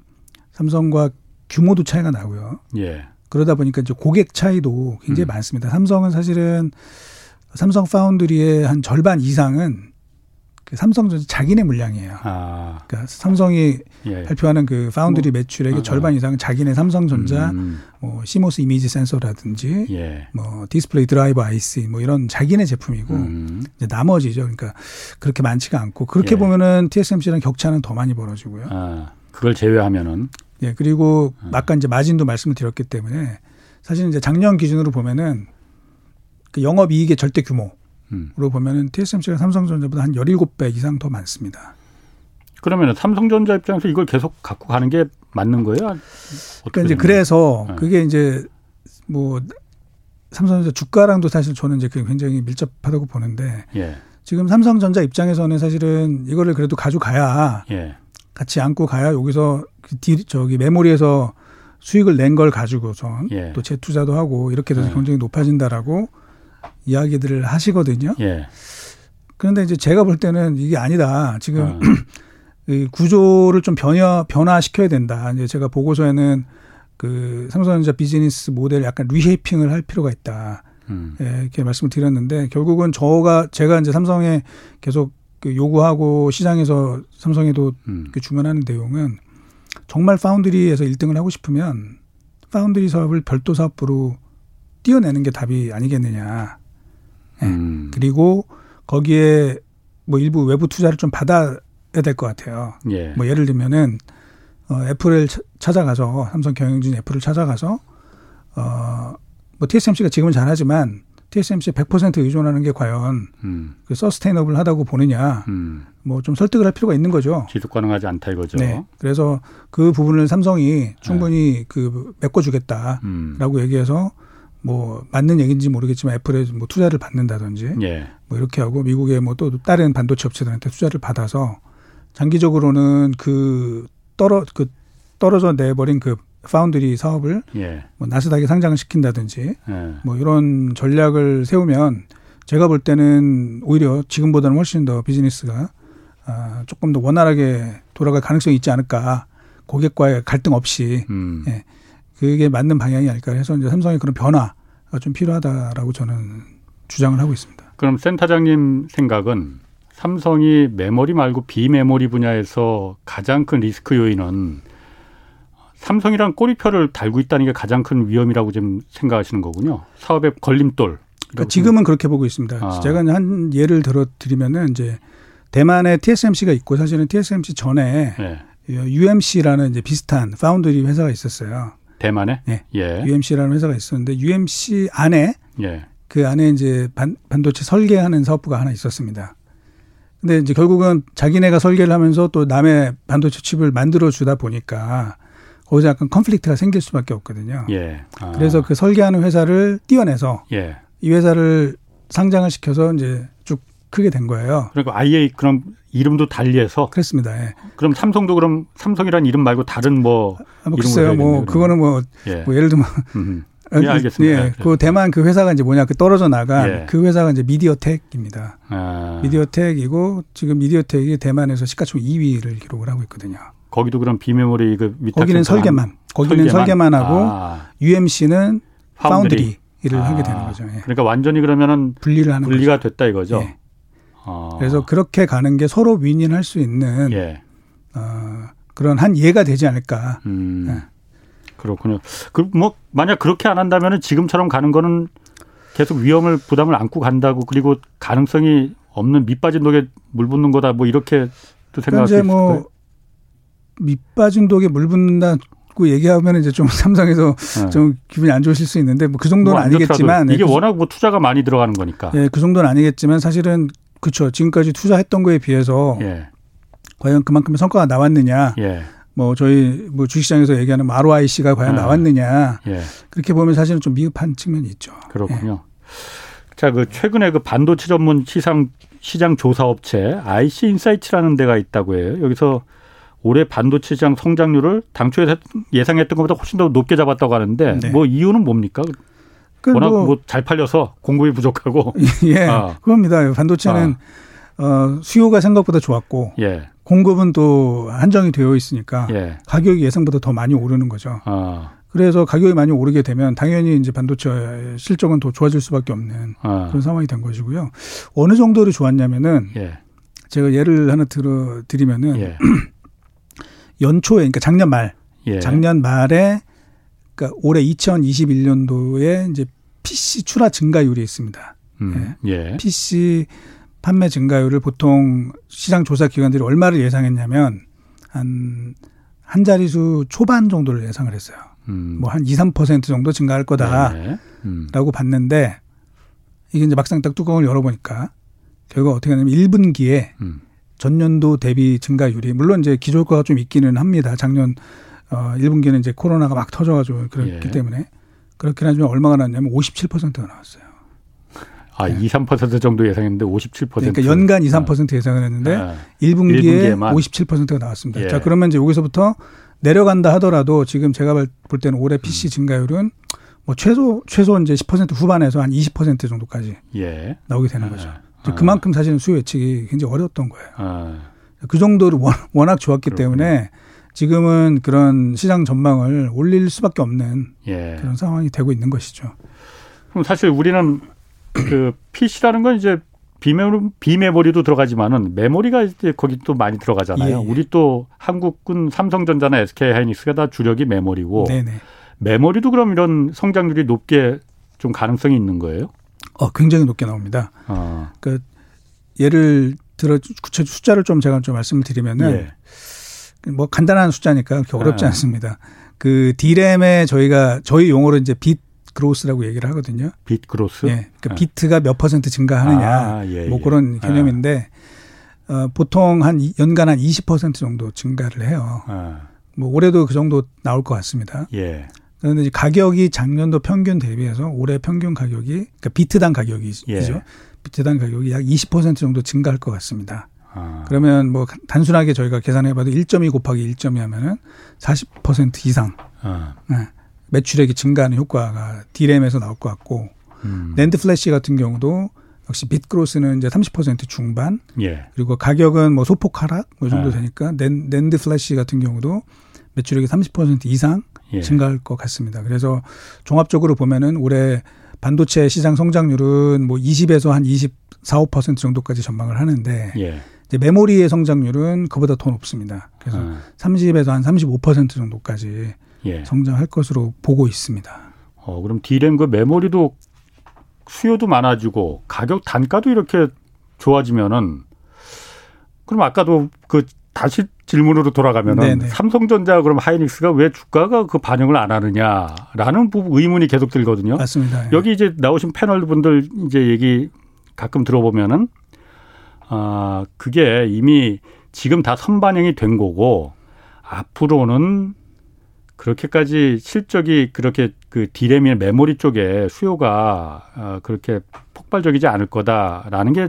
삼성과 규모도 차이가 나고요. 예. 그러다 보니까 이제 고객 차이도 굉장히 음. 많습니다. 삼성은 사실은 삼성 파운드리의 한 절반 이상은 그 삼성전자 자기네 물량이에요. 아. 그러니까 삼성이 예. 발표하는 그 파운드리 뭐, 매출액의 아. 절반 이상은 자기네 삼성전자, 음. 뭐 시모스 이미지 센서라든지, 예. 뭐 디스플레이 드라이버 IC 뭐 이런 자기네 제품이고 음. 이제 나머지죠. 그러니까 그렇게 많지가 않고 그렇게 예. 보면은 TSMC랑 격차는 더 많이 벌어지고요. 아. 그걸 제외하면은 예 그리고 아. 아까 이제 마진도 말씀을 드렸기 때문에 사실 이제 작년 기준으로 보면은 그 영업 이익의 절대 규모로 음. 보면은 TSMC가 삼성전자보다 한 17배 이상 더 많습니다. 그러면 삼성전자 입장에서 이걸 계속 갖고 가는 게 맞는 거예요? 그러니까 이제 그래서 네. 그게 이제 뭐 삼성전자 주가랑도 사실 저는 이제 굉장히 밀접하다고 보는데 예. 지금 삼성전자 입장에서는 사실은 이거를 그래도 가져가야 예. 같이 안고 가야 여기서 그 디, 저기 메모리에서 수익을 낸 걸 가지고선 예. 또 재투자도 하고 이렇게 돼서 예. 경쟁이 높아진다라고 이야기들을 하시거든요. 예. 그런데 이제 제가 볼 때는 이게 아니다. 지금 어. 이 구조를 좀 변화 변화시켜야 된다. 이제 제가 보고서에는 그 삼성전자 비즈니스 모델 약간 리쉐이핑을 할 필요가 있다. 음. 예, 이렇게 말씀을 드렸는데 결국은 저가 제가 이제 삼성에 계속 그 요구하고 시장에서 삼성에도 음. 그 주문하는 내용은 정말 파운드리에서 1등을 하고 싶으면 파운드리 사업을 별도 사업부로 띄어내는 게 답이 아니겠느냐. 예. 음. 그리고 거기에 뭐 일부 외부 투자를 좀 받아야 될 것 같아요. 예. 뭐 예를 들면은 어, 애플을 찾아가서 삼성 경영진 애플을 찾아가서 어뭐 TSMC가 지금은 잘하지만 TSMC 100% 의존하는 게 과연 음. 그 서스테이너블 하다고 보느냐 음. 뭐좀 설득을 할 필요가 있는 거죠. 지속 가능하지 않다 이거죠. 네. 그래서 그 부분을 삼성이 충분히 네. 그 메꿔주겠다라고 음. 얘기해서 뭐 맞는 얘기인지 모르겠지만 애플에 뭐 투자를 받는다든지 예. 뭐 이렇게 하고 미국의 뭐 또 다른 반도체 업체들한테 투자를 받아서 장기적으로는 그 떨어 그 떨어져 내버린 그 파운드리 사업을 예. 뭐 나스닥에 상장을 시킨다든지 예. 뭐 이런 전략을 세우면 제가 볼 때는 오히려 지금보다는 훨씬 더 비즈니스가 아, 조금 더 원활하게 돌아갈 가능성이 있지 않을까 고객과의 갈등 없이 음. 예. 그게 맞는 방향이 아닐까 해서 이제 삼성의 그런 변화가 좀 필요하다라고 저는 주장을 하고 있습니다. 그럼 센터장님 생각은 삼성이 메모리 말고 비메모리 분야에서 가장 큰 리스크 요인은 삼성이란 꼬리표를 달고 있다는 게 가장 큰 위험이라고 좀 생각하시는 거군요. 사업의 걸림돌. 그러니까 지금은 그렇게 보고 있습니다. 아. 제가 한 예를 들어 드리면은 이제 대만에 TSMC가 있고 사실은 TSMC 전에 네. UMC라는 이제 비슷한 파운드리 회사가 있었어요. 대만에? 네. 예. UMC라는 회사가 있었는데 UMC 안에 예. 그 안에 이제 반, 반도체 설계하는 사업부가 하나 있었습니다. 근데 이제 결국은 자기네가 설계를 하면서 또 남의 반도체 칩을 만들어 주다 보니까 거기서 약간 컨플릭트가 생길 수밖에 없거든요. 예. 아. 그래서 그 설계하는 회사를 띄어내서 예. 이 회사를 상장을 시켜서 이제 쭉 크게 된 거예요. 그리고 아예 그럼 이름도 달리해서 그렇습니다. 예. 그럼 삼성도 그럼 삼성이라는 이름 말고 다른 뭐, 아, 뭐 글쎄요. 뭐 그거는 뭐, 예. 뭐 예를 들면 예, 알겠습니다. 예, 그 대만 그 회사가 이제 뭐냐 그 떨어져 나간 예. 그 회사가 이제 미디어텍입니다. 아. 미디어텍이고 지금 미디어텍이 대만에서 시가총 2위를 기록을 하고 있거든요. 거기도 그럼 비메모리 그 거기는 설계만, 거기는 설계만, 하고 아. UMC는 파운드리. 일을 아. 하게 되는 거죠. 예. 그러니까 완전히 그러면은 분리를 하는 분리가 거죠. 됐다 이거죠. 예. 아. 그래서 그렇게 가는 게 서로 윈윈할 수 있는 예. 어, 그런 한 예가 되지 않을까. 음. 예. 그렇군요. 그 뭐 만약 그렇게 안 한다면은 지금처럼 가는 거는 계속 위험을 부담을 안고 간다고 그리고 가능성이 없는 밑빠진 독에 물 붓는 거다 뭐 이렇게 또 생각할 수 있을까요? 뭐 밑빠진 독에 물 붓는다 고 얘기하면 이제 좀 삼성에서 네. 좀 기분이 안 좋으실 수 있는데 뭐 그 정도는 뭐 아니겠지만 이게 그, 워낙 뭐 투자가 많이 들어가는 거니까. 예, 그 정도는 아니겠지만 사실은 그렇죠. 지금까지 투자했던 거에 비해서 예. 과연 그만큼의 성과가 나왔느냐. 예. 뭐 저희 뭐 주식시장에서 얘기하는 뭐 ROIC가 과연 아. 나왔느냐. 예. 그렇게 보면 사실은 좀 미흡한 측면이 있죠. 그렇군요. 예. 자, 그 최근에 그 반도체 전문 시장 시장 조사 업체 IC 인사이츠라는 데가 있다고 해요. 여기서 올해 반도체 시장 성장률을 당초에 예상했던 것보다 훨씬 더 높게 잡았다고 하는데 네. 뭐 이유는 뭡니까? 그 워낙 뭐 잘 팔려서 공급이 부족하고 예 아. 그겁니다. 반도체는 아. 어, 수요가 생각보다 좋았고 예. 공급은 또 한정이 되어 있으니까 예. 가격이 예상보다 더 많이 오르는 거죠. 아. 그래서 가격이 많이 오르게 되면 당연히 이제 반도체 실적은 더 좋아질 수밖에 없는 아. 그런 상황이 된 것이고요. 어느 정도로 좋았냐면은 예. 제가 예를 하나 들어 드리면은 예. 연초에 그러니까 작년 말 예. 작년 말에 그러니까 올해 2021년도에 이제 PC 출하 증가율이 있습니다. 음, 예. 예. PC 판매 증가율을 보통 시장 조사 기관들이 얼마를 예상했냐면 한 한 자리수 초반 정도를 예상을 했어요. 음. 뭐한 2, 3% 정도 증가할 거다라고 네. 음. 봤는데 이게 이제 막상 딱 뚜껑을 열어보니까 결과 어떻게 하냐면 1분기에 음. 전년도 대비 증가율이 물론 이제 기존과가 좀 있기는 합니다. 작년 어 1분기는 이제 코로나가 막 터져 가지고 그렇기 예. 때문에 그렇긴 하지만 얼마가 나왔냐면 57%가 나왔어요. 아, 네. 2, 3% 정도 예상했는데 57%. 그러니까 연간 2, 3% 아. 예상을 했는데 아. 1분기에 1분기에만. 57%가 나왔습니다. 예. 자, 그러면 이제 여기서부터 내려간다 하더라도 지금 제가 볼 때는 올해 PC 음. 증가율은 뭐 최소 최소 이제 10% 후반에서 한 20% 정도까지 예. 나오게 되는 아. 거죠. 아. 그만큼 사실은 수요 예측이 굉장히 어려웠던 거예요. 아. 그 정도로 워낙 좋았기 그렇군요. 때문에 지금은 그런 시장 전망을 올릴 수밖에 없는 예. 그런 상황이 되고 있는 것이죠. 그럼 사실 우리는 그 PC라는 건 이제 비메모리, 비메모리도 들어가지만은 메모리가 이제 거기 또 많이 들어가잖아요. 예, 예. 우리 또 한국군 삼성전자나 SK 하이닉스가 다 주력이 메모리고 네네. 메모리도 그럼 이런 성장률이 높게 좀 가능성이 있는 거예요? 어, 굉장히 높게 나옵니다. 어. 그 예를 들어 구체 숫자를 좀 제가 좀 말씀을 드리면은 예. 뭐 간단한 숫자니까 그렇게 어렵지 아. 않습니다. 그 디램에 저희가 저희 용어로 이제 빛 그로스라고 얘기를 하거든요. 빛 그로스? 예. 그러니까 아. 비트가 몇 퍼센트 증가하느냐. 아, 예, 뭐 예. 그런 개념인데 아. 어, 보통 한 연간 한 20% 정도 증가를 해요. 아. 뭐 올해도 그 정도 나올 것 같습니다. 예. 그런데 이제 가격이 작년도 평균 대비해서 올해 평균 가격이 그러니까 비트당 가격이죠. 예. 비트당 가격이 약 20% 정도 증가할 것 같습니다. 아. 그러면 뭐 단순하게 저희가 계산해봐도 1.2 곱하기 1.2 하면은 40% 이상 아. 네. 매출액이 증가하는 효과가 디램에서 나올 것 같고 음. 랜드 플래시 같은 경우도 역시 bit growth는 이제 30% 중반 예. 그리고 가격은 뭐 소폭 하락 뭐 정도 아. 되니까 랜, 랜드 플래시 같은 경우도 매출액이 30% 이상 예. 증가할 것 같습니다. 그래서 종합적으로 보면은 올해 반도체 시장 성장률은 뭐 20에서 한 24, 5% 정도까지 전망을 하는데 예. 이제 메모리의 성장률은 그보다 더 높습니다. 그래서 아. 30에서 한 35% 정도까지 예. 성장할 것으로 보고 있습니다. 어, 그럼 디램 그 메모리도 수요도 많아지고 가격 단가도 이렇게 좋아지면은 그럼 아까도 그 다시 질문으로 돌아가면은 네네. 삼성전자 그럼 하이닉스가 왜 주가가 그 반영을 안 하느냐라는 부분 의문이 계속 들거든요. 맞습니다. 예. 여기 이제 나오신 패널 분들 이제 얘기 가끔 들어보면은 아 그게 이미 지금 다 선반영이 된 거고 앞으로는 그렇게까지 실적이 그렇게 그 디램이나 메모리 쪽에 수요가 어, 그렇게 폭발적이지 않을 거다라는 게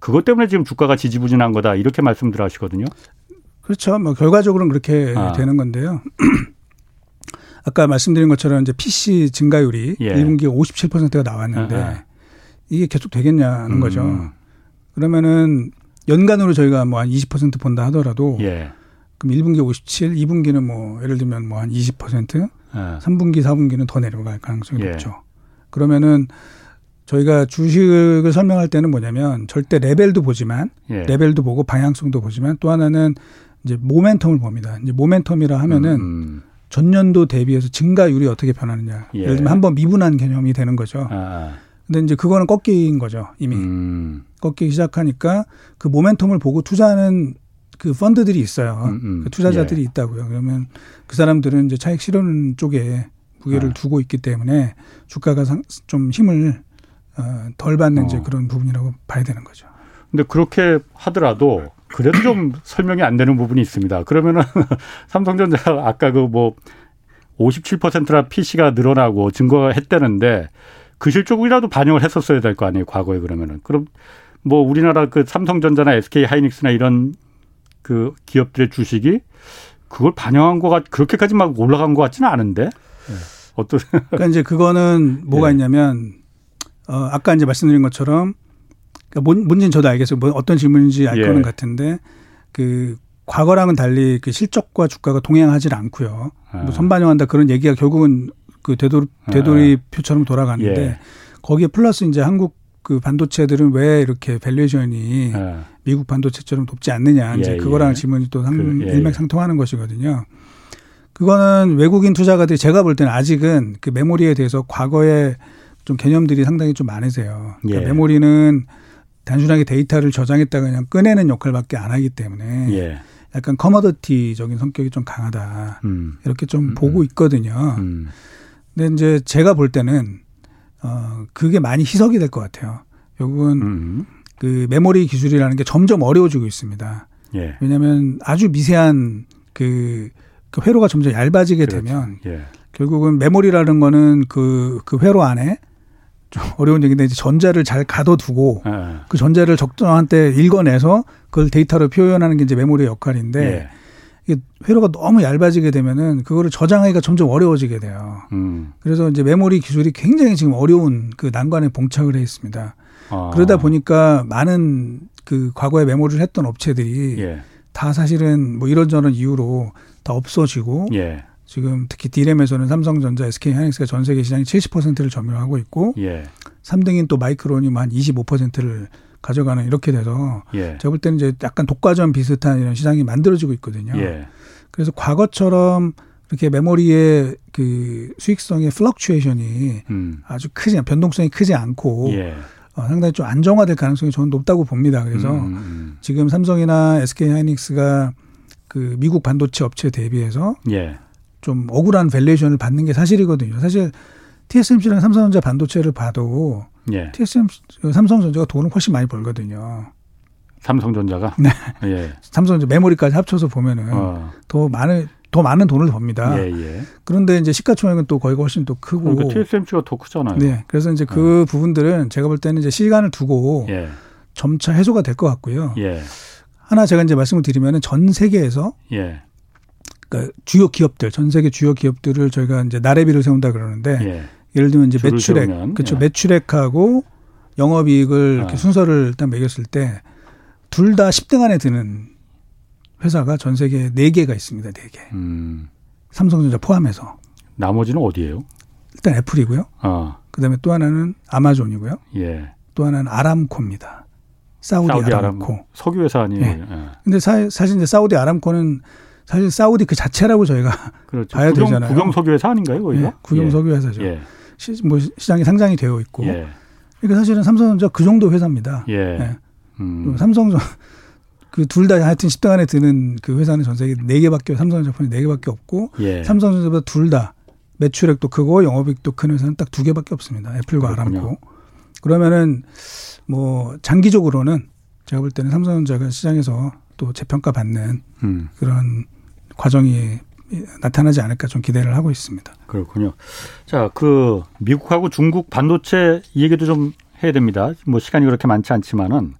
그것 때문에 지금 주가가 지지부진한 거다 이렇게 말씀들 하시거든요. 그렇죠. 뭐 결과적으로는 그렇게 아. 되는 건데요. 아까 말씀드린 것처럼 이제 PC 증가율이 예. 1분기에 57%가 나왔는데 아, 아. 이게 계속 되겠냐는 음. 거죠. 그러면은 연간으로 저희가 뭐 한 20% 본다 하더라도 예. 그럼 1분기 57, 2분기는 뭐 예를 들면 뭐 한 20%, 예. 3분기, 4분기는 더 내려갈 가능성이 예. 높죠. 그러면은 저희가 주식을 설명할 때는 뭐냐면 절대 레벨도 보지만 예. 레벨도 보고 방향성도 보지만 또 하나는 이제 모멘텀을 봅니다. 이제 모멘텀이라 하면은 음. 음. 전년도 대비해서 증가율이 어떻게 변하느냐. 예. 를 들면 한 번 미분한 개념이 되는 거죠. 아. 근데 이제 그거는 꺾인 거죠. 이미. 음. 꺾이기 시작하니까 그 모멘텀을 보고 투자하는 그 펀드들이 있어요. 음, 음. 그 투자자들이 예. 있다고요. 그러면 그 사람들은 이제 차익 실현 쪽에 무게를 아. 두고 있기 때문에 주가가 상, 좀 힘을 어, 덜 받는 어. 이제 그런 부분이라고 봐야 되는 거죠. 근데 그렇게 하더라도 그래도 좀 설명이 안 되는 부분이 있습니다. 그러면은 삼성전자 아까 그 뭐 57%나 PC가 늘어나고 증거가 했다는데 그 실적이라도 반영을 했었어야 될 거 아니에요, 과거에 그러면은. 그럼 뭐 우리나라 그 삼성전자나 SK 하이닉스나 이런 그 기업들의 주식이 그걸 반영한 거가 그렇게까지 막 올라간 것 같지는 않은데. 네. 어떤 그러니까 이제 그거는 뭐가 네. 있냐면 어 아까 이제 말씀드린 것처럼 그러니까 뭔, 뭔지는 저도 알겠어요. 뭐 어떤 질문인지 알 예. 거는 같은데 그 과거랑은 달리 그 실적과 주가가 동행하지 않고요. 아. 뭐 선반영한다 그런 얘기가 결국은 그 되돌 되돌이 아. 표처럼 돌아가는데 예. 거기에 플러스 이제 한국 그 반도체들은 왜 이렇게 valuation이 아. 미국 반도체처럼 높지 않느냐 이제 예, 그거랑 예. 질문이 또 상, 그, 예, 일맥상통하는 것이거든요. 그거는 외국인 투자가들이 제가 볼 때는 아직은 그 메모리에 대해서 과거에 좀 개념들이 상당히 좀 많으세요. 그러니까 예. 메모리는 단순하게 데이터를 저장했다가 그냥 꺼내는 역할밖에 안 하기 때문에 예. 약간 커머더티적인 성격이 좀 강하다. 음. 이렇게 좀 음. 보고 있거든요. 음. 근데 이제 제가 볼 때는 어 그게 많이 희석이 될 것 같아요. 결국은 음. 그 메모리 기술이라는 게 점점 어려워지고 있습니다. 예. 왜냐하면 아주 미세한 그, 그 회로가 점점 얇아지게 그렇죠. 되면 예. 결국은 메모리라는 거는 그, 그 회로 안에 좀 어려운 얘기인데 이제 전자를 잘 가둬두고 네. 그 전자를 적정한 때 읽어내서 그걸 데이터로 표현하는 게 이제 메모리의 역할인데 네. 이게 회로가 너무 얇아지게 되면은 그거를 저장하기가 점점 어려워지게 돼요. 음. 그래서 이제 메모리 기술이 굉장히 지금 어려운 그 난관에 봉착을 해 있습니다. 아. 그러다 보니까 많은 그 과거에 메모리를 했던 업체들이 예. 다 사실은 뭐 이런저런 이유로 다 없어지고 예. 지금 특히 디램에서는 삼성전자, SK 하이닉스가 전 세계 시장의 70%를 점유하고 있고 예. 3등인 또 마이크론이 한 25%를 가져가는 이렇게 돼서 예. 제가 볼 때는 이제 약간 독과점 비슷한 이런 시장이 만들어지고 있거든요. 예. 그래서 과거처럼 이렇게 메모리의 그 수익성의 fluctuation이 음. 아주 크지 변동성이 크지 않고 예. 어, 상당히 좀 안정화될 가능성이 저는 높다고 봅니다. 그래서 음. 음, 음. 지금 삼성이나 SK 하이닉스가 그 미국 반도체 업체 대비해서 예. 좀 억울한 valuation을 받는 게 사실이거든요. 사실 TSMC랑 삼성전자 반도체를 봐도 예. TSMC 삼성전자가 돈을 훨씬 많이 벌거든요. 삼성전자가 네. 예. 삼성전자 메모리까지 합쳐서 보면은 어. 더 많은 더 많은 돈을 법니다. 예, 예. 그런데 이제 시가총액은 또 거기가 훨씬 또 크고. 그러니까 TSMC가 더 크잖아요. 네. 그래서 이제 그 어. 부분들은 제가 볼 때는 이제 시간을 두고 예. 점차 해소가 될 것 같고요. 예. 하나 제가 이제 말씀을 드리면은 전 세계에서 예. 그러니까 주요 기업들, 전 세계 주요 기업들을 저희가 이제 나래비를 세운다 그러는데 예. 예를 들면 이제 매출액, 그렇죠. 예. 매출액하고 영업이익을 이렇게 아. 순서를 일단 매겼을 때 둘 다 10등 안에 드는 회사가 전 세계에 4개가 있습니다. 4개. 음. 삼성전자 포함해서. 나머지는 어디예요? 일단 애플이고요. 어. 그다음에 또 하나는 아마존이고요. 예. 또 하나는 아람코입니다. 사우디, 사우디 아람코. 아람, 석유 회사 아니에요? 예. 예. 근데 사, 사실 이제 사우디 아람코는 사실 사우디 그 자체라고 저희가 그렇죠. 봐야 구경, 되잖아요. 국영 석유 회사 아닌가요, 거기가? 예. 국영 석유 회사죠. 예. 시, 뭐 시장에 상장이 되어 있고. 예. 그러니까 사실은 삼성전자 그 정도 회사입니다. 예. 예. 음. 삼성전 그 둘 다 하여튼 10등 안에 드는 그 회사는 전 세계 4개밖에 삼성전자 폰이 4개밖에 없고 예. 삼성전자보다 둘 다 매출액도 크고 영업이익도 큰 회사는 딱 두 개밖에 없습니다. 애플과 그렇군요. 아람코. 그러면은 뭐 장기적으로는 제가 볼 때는 삼성전자가 시장에서 또 재평가 받는 음. 그런 과정이 나타나지 않을까 좀 기대를 하고 있습니다. 그렇군요. 자, 그 미국하고 중국 반도체 얘기도 좀 해야 됩니다. 뭐 시간이 그렇게 많지 않지만은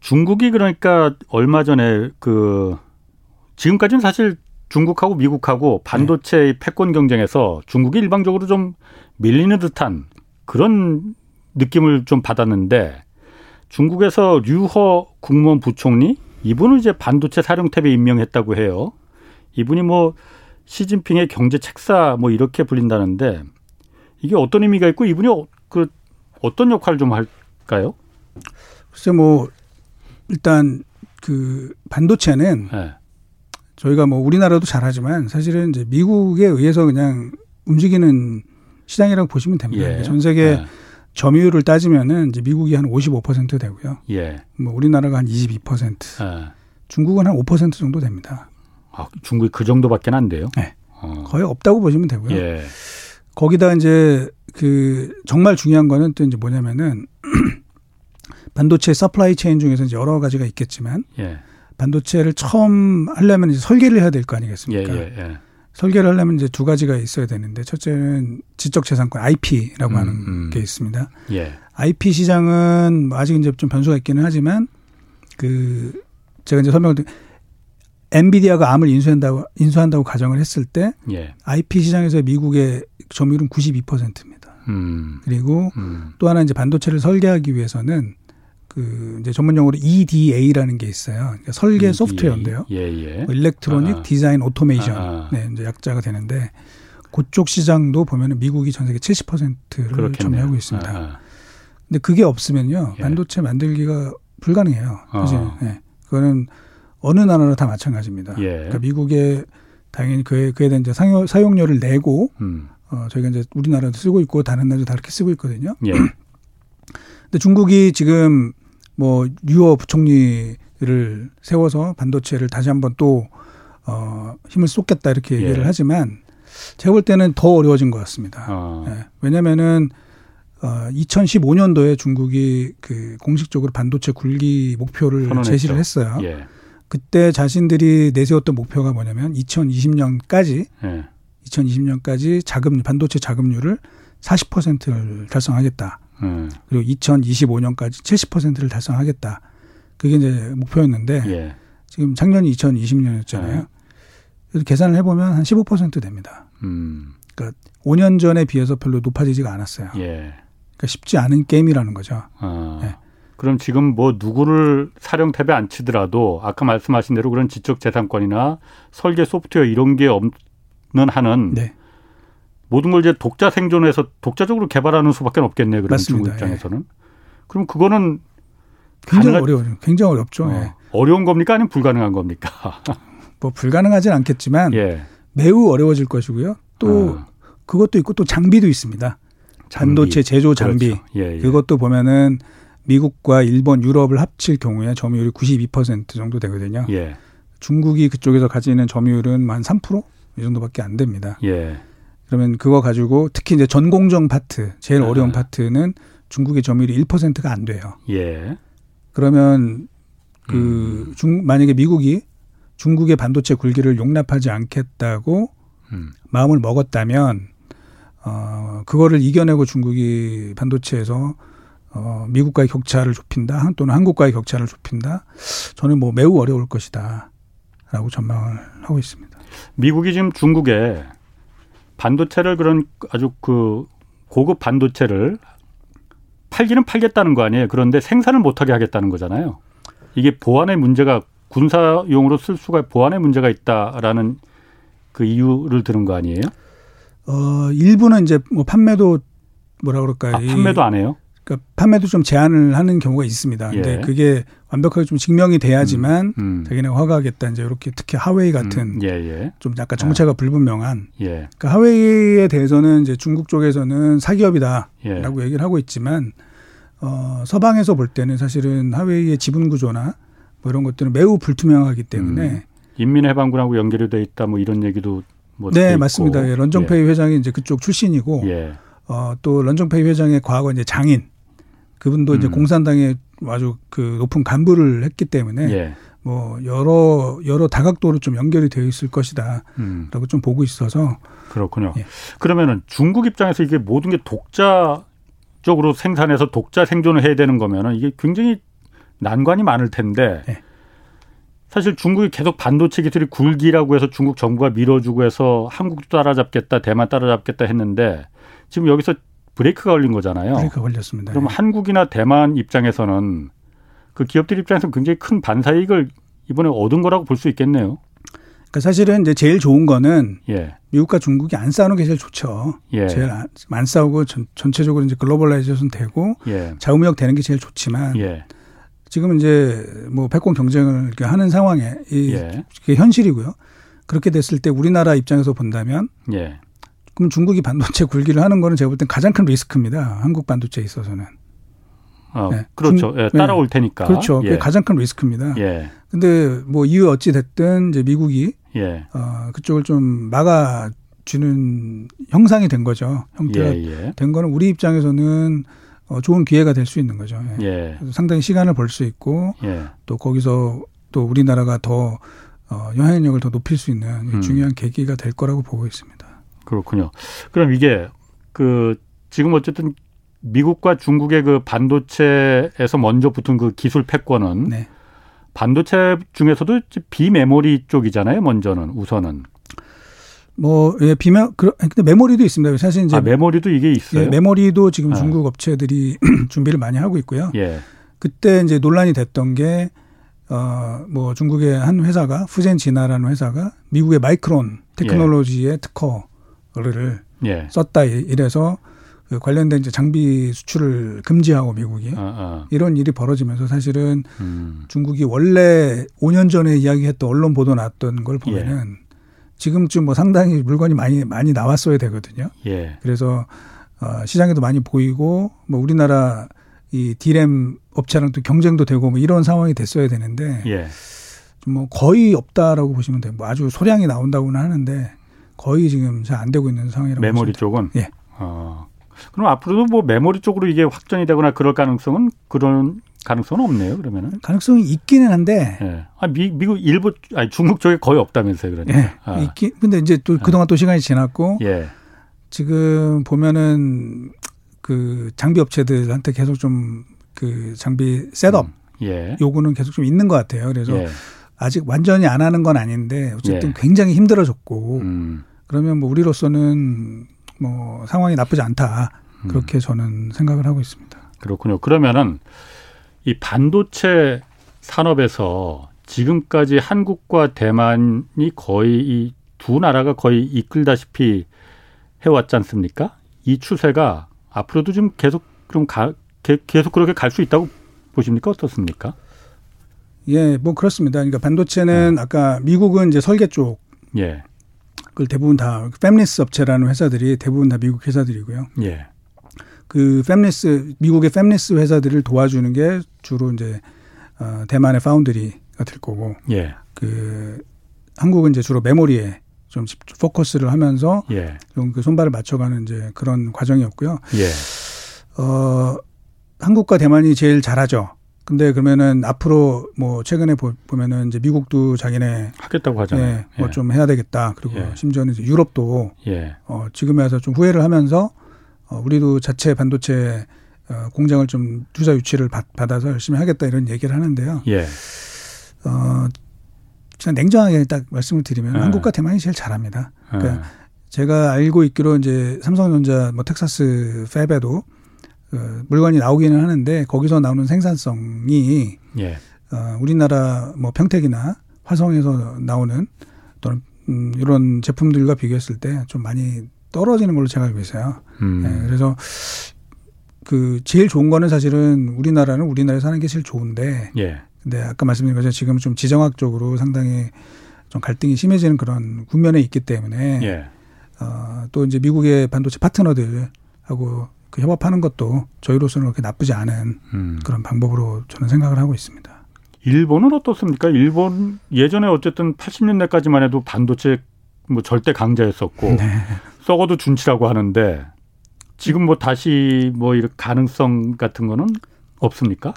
중국이 그러니까 얼마 전에 그 지금까지는 사실 중국하고 미국하고 반도체 네. 패권 경쟁에서 중국이 일방적으로 좀 밀리는 듯한 그런 느낌을 좀 받았는데 중국에서 류허 국무원 부총리 이분을 이제 반도체 사령탑에 임명했다고 해요. 이분이 뭐 시진핑의 경제 책사 뭐 이렇게 불린다는데 이게 어떤 의미가 있고 이분이 어, 그 어떤 역할을 좀 할까요? 글쎄 뭐 일단 그 반도체는 네. 저희가 뭐 우리나라도 잘하지만 사실은 이제 미국에 의해서 그냥 움직이는 시장이라고 보시면 됩니다. 예. 전 세계 네. 점유율을 따지면은 이제 미국이 한 55% 되고요. 예. 뭐 우리나라가 한 22%. 예. 중국은 한 5% 정도 됩니다. 아, 중국이 그 정도밖에 안 돼요? 네. 어. 거의 없다고 보시면 되고요. 예. 거기다 이제 그 정말 중요한 거는 또 이제 뭐냐면은 반도체 supply chain 중에서 이제 여러 가지가 있겠지만 예. 반도체를 처음 하려면 이제 설계를 해야 될 거 아니겠습니까? 예, 예, 예, 설계를 하려면 이제 두 가지가 있어야 되는데 첫째는 지적재산권 IP라고 음, 하는 음. 게 있습니다. 예. IP 시장은 뭐 아직 이제 좀 변수가 있기는 하지만 그 제가 이제 설명을 드린 엔비디아가 ARM을 인수한다고 인수한다고 가정을 했을 때 예. IP 시장에서 미국의 점유율은 92%입니다. 음. 그리고 음. 또 하나 이제 반도체를 설계하기 위해서는 그 이제 전문 용어로 EDA라는 게 있어요. 그러니까 설계 EDA. 소프트웨어인데요. 예, 예. 뭐 electronic 아. design automation. 아. 네, 이제 약자가 되는데 그쪽 시장도 보면은 미국이 전 세계 70%를 그렇겠네요. 점유하고 있습니다. 아. 근데 그게 없으면요. 예. 반도체 만들기가 불가능해요. 사실. 어. 네. 그거는 어느 나라나 다 마찬가지입니다. 예. 그러니까 미국에 당연히 그에 그에 대한 이제 사용, 사용료를 내고 음. 어 저희가 이제 우리나라도 쓰고 있고 다른 나라도 다 이렇게 쓰고 있거든요. 예. 근데 중국이 지금 뭐 유어 부총리를 세워서 반도체를 다시 한번 또 어, 힘을 쏟겠다 이렇게 얘기를 예. 하지만 제가 볼 때는 더 어려워진 것 같습니다. 어. 예. 왜냐면은 어, 2015년도에 중국이 그 공식적으로 반도체 굴기 목표를 선언했죠. 제시를 했어요. 예. 그때 자신들이 내세웠던 목표가 뭐냐면 2020년까지 예. 2020년까지 자금 반도체 자금률을 40%를 달성하겠다. 음. 그리고 2025년까지 70%를 달성하겠다. 그게 이제 목표였는데 예. 지금 작년이 2020년이었잖아요. 예. 그래서 계산을 해보면 한 15% 됩니다. 음. 그러니까 5년 전에 비해서 별로 높아지지가 않았어요. 예. 그러니까 쉽지 않은 게임이라는 거죠. 아. 예. 그럼 지금 뭐 누구를 사령 탭에 안 치더라도 아까 말씀하신 대로 그런 지적 재산권이나 설계 소프트웨어 이런 게 없는 한은 네. 모든 걸 이제 독자 생존해서 독자적으로 개발하는 수밖에 없겠네요. 그런 중국 입장에서는. 예. 그럼 그거는 굉장히 어려워요. 굉장히 어렵죠. 어. 예. 어려운 겁니까 아니면 불가능한 겁니까? 뭐 불가능하진 않겠지만 예. 매우 어려워질 것이고요. 또 어. 그것도 있고 또 장비도 있습니다. 반도체 제조 장비. 그렇죠. 예, 예. 그것도 보면은 미국과 일본, 유럽을 합칠 경우에 점유율이 92% 정도 되거든요. 예. 중국이 그쪽에서 가지는 점유율은 한 3%? 이 정도밖에 안 됩니다. 예. 그러면 그거 가지고 특히 이제 전공정 파트, 제일 아. 어려운 파트는 중국의 점유율이 1%가 안 돼요. 예. 그러면 그 음. 중, 만약에 미국이 중국의 반도체 굴기를 용납하지 않겠다고 음. 마음을 먹었다면 어 그거를 이겨내고 중국이 반도체에서 어 미국과의 격차를 좁힌다 또는 한국과의 격차를 좁힌다 저는 뭐 매우 어려울 것이다라고 전망을 하고 있습니다. 미국이 지금 중국에 반도체를 그런 아주 그 고급 반도체를 팔기는 팔겠다는 거 아니에요. 그런데 생산을 못하게 하겠다는 거잖아요. 이게 보안의 문제가 군사용으로 쓸 수가 보안의 문제가 있다라는 그 이유를 들은 거 아니에요? 어 일부는 이제 뭐 판매도 뭐라 그럴까요? 아, 판매도 안 해요? 그러니까 판매도 좀 제한을 하는 경우가 있습니다. 근데 예. 그게 완벽하게 좀 증명이 돼야지만 음, 음. 자기네 허가하겠다 이제 이렇게 특히 하웨이 같은 음, 예, 예. 좀 약간 정체가 아. 불분명한 예. 그러니까 하웨이에 대해서는 이제 중국 쪽에서는 사기업이다라고 예. 얘기를 하고 있지만 어 서방에서 볼 때는 사실은 하웨이의 지분 구조나 뭐 이런 것들은 매우 불투명하기 때문에 음. 인민해방군하고 연결이 돼 있다 뭐 이런 얘기도 뭐 네, 맞습니다. 예, 런정페이 예. 회장이 이제 그쪽 출신이고 어, 또 런정페이 회장의 과거 이제 장인 그분도 음. 이제 공산당에 아주 그 높은 간부를 했기 때문에 예. 뭐 여러 여러 다각도로 좀 연결이 되어 있을 것이다라고 음. 좀 보고 있어서 그렇군요. 예. 그러면은 중국 입장에서 이게 모든 게 독자 쪽으로 생산해서 독자 생존을 해야 되는 거면은 이게 굉장히 난관이 많을 텐데 예. 사실 중국이 계속 반도체 기술이 굴기라고 해서 중국 정부가 밀어주고 해서 한국도 따라잡겠다, 대만 따라잡겠다 했는데 지금 여기서 브레이크가 걸린 거잖아요. 브레이크가 걸렸습니다. 그럼 예. 한국이나 대만 입장에서는 그 기업들 입장에서 굉장히 큰 반사이익을 이번에 얻은 거라고 볼 수 있겠네요. 그러니까 사실은 이제 제일 좋은 거는 예. 미국과 중국이 안 싸우는 게 제일 좋죠. 예. 제일 안, 안 싸우고 전, 체적으로 이제 globalization 되고 예. 자유무역 되는 게 제일 좋지만 예. 지금 이제 뭐 패권 경쟁을 하는 상황에 이 예. 현실이고요. 그렇게 됐을 때 우리나라 입장에서 본다면 예. 그럼 중국이 반도체 굴기를 하는 거는 제가 볼 땐 가장 큰 리스크입니다. 한국 반도체에 있어서는. 어, 네. 그렇죠. 중, 예, 따라올 테니까. 그렇죠. 그게 예. 가장 큰 리스크입니다. 예. 근데 뭐 이유 어찌 됐든 이제 미국이 예. 어, 그쪽을 좀 막아 주는 형상이 된 거죠. 형태가 예, 예. 된 거는 우리 입장에서는 어, 좋은 기회가 될 수 있는 거죠. 예. 예. 상당히 시간을 벌 수 있고 예. 또 거기서 또 우리나라가 더 어, 영향력을 더 높일 수 있는 음. 중요한 계기가 될 거라고 보고 있습니다. 그렇군요. 그럼 이게 그 지금 어쨌든 미국과 중국의 그 반도체에서 먼저 붙은 그 기술 패권은 네. 반도체 중에서도 비메모리 쪽이잖아요. 먼저는 우선은. 뭐, 예, 비메, 근데 메모리도 있습니다. 사실 이제. 아, 메모리도 이게 있어요? 예, 메모리도 지금 아. 중국 업체들이 준비를 많이 하고 있고요. 예. 그때 이제 논란이 됐던 게, 어, 뭐 중국의 한 회사가, 푸젠진화라는 회사가 미국의 마이크론 테크놀로지의 예. 특허 를 예. 썼다 이래서 그 관련된 이제 장비 수출을 금지하고 미국이 아, 아. 이런 일이 벌어지면서 사실은 음. 중국이 원래 5년 전에 이야기했던 언론 보도 났던 걸 보면은 예. 지금쯤 뭐 상당히 물건이 많이 많이 나왔어야 되거든요. 예. 그래서 어 시장에도 많이 보이고 뭐 우리나라 이 디램 업체랑 또 경쟁도 되고 뭐 이런 상황이 됐어야 되는데 예. 뭐 거의 없다라고 보시면 돼요. 뭐 아주 소량이 나온다고는 하는데 거의 지금 잘 안 되고 있는 상황이라고 메모리 쪽은 예. 어. 그럼 앞으로도 뭐 메모리 쪽으로 이게 확전이 되거나 그럴 가능성은 그런 가능성은 없네요. 그러면은 가능성이 있기는 한데. 예. 아, 미, 미국 일부 아니 중국 쪽에 거의 없다면서요, 그러니까. 예. 아. 있긴 근데 이제 또 아. 그동안 또 시간이 지났고 예. 지금 보면은 그 장비 업체들한테 계속 좀 그 장비 셋업 음. 예. 요구는 계속 좀 있는 것 같아요. 그래서 예. 아직 완전히 안 하는 건 아닌데 어쨌든 예. 굉장히 힘들어졌고 음. 그러면 뭐 우리로서는 뭐 상황이 나쁘지 않다 그렇게 음. 저는 생각을 하고 있습니다. 그렇군요. 그러면은 이 반도체 산업에서 지금까지 한국과 대만이 거의 이 두 나라가 거의 이끌다시피 해왔지 않습니까? 이 추세가 앞으로도 좀 계속 좀 가, 계속 그렇게 갈 수 있다고 보십니까? 어떻습니까? 예, 뭐 그렇습니다. 그러니까 반도체는 네. 아까 미국은 이제 설계 쪽 예. 그걸 대부분 다 팹리스 업체라는 회사들이 대부분 다 미국 회사들이고요. 예. 그 팹리스 미국의 팹리스 회사들을 도와주는 게 주로 이제 어 대만의 파운드리가 될 거고. 예. 그 한국은 이제 주로 메모리에 좀 포커스를 하면서 예. 좀그 손발을 맞춰가는 이제 그런 과정이었고요. 예. 어 한국과 대만이 제일 잘하죠. 근데 그러면은 앞으로 뭐 최근에 보면은 이제 미국도 자기네 하겠다고 하잖아요. 예, 뭐좀 예. 해야 되겠다. 그리고 예. 심지어는 이제 유럽도 예. 어 지금에 와서 좀 후회를 하면서 어 우리도 자체 반도체 어 공장을 좀 투자 유치를 받, 아서 열심히 하겠다 이런 얘기를 하는데요. 예. 어 그냥 냉정하게 딱 말씀을 드리면 예. 한국과 대만이 제일 잘합니다. 그러니까 제가 알고 있기로 이제 삼성전자 뭐 텍사스 팹에도 그 물건이 나오기는 하는데 거기서 나오는 생산성이 예. 어, 우리나라 뭐 평택이나 화성에서 나오는 또는 음, 이런 제품들과 비교했을 때 좀 많이 떨어지는 걸로 제가 알고 있어요. 음. 네, 그래서 그 제일 좋은 거는 사실은 우리나라는 우리나라에 사는 게 제일 좋은데. 예. 근데 아까 말씀드린 것처럼 지금 좀 지정학적으로 상당히 좀 갈등이 심해지는 그런 국면에 있기 때문에. 예. 어, 또 이제 미국의 반도체 파트너들하고 그 협업하는 것도 저희로서는 그렇게 나쁘지 않은 음. 그런 방법으로 저는 생각을 하고 있습니다. 일본은 어떻습니까? 일본 예전에 어쨌든 80년대까지만 해도 반도체 뭐 절대 강자였었고 네. 썩어도 준치라고 하는데 지금 뭐 다시 뭐 이런 가능성 같은 거는 없습니까?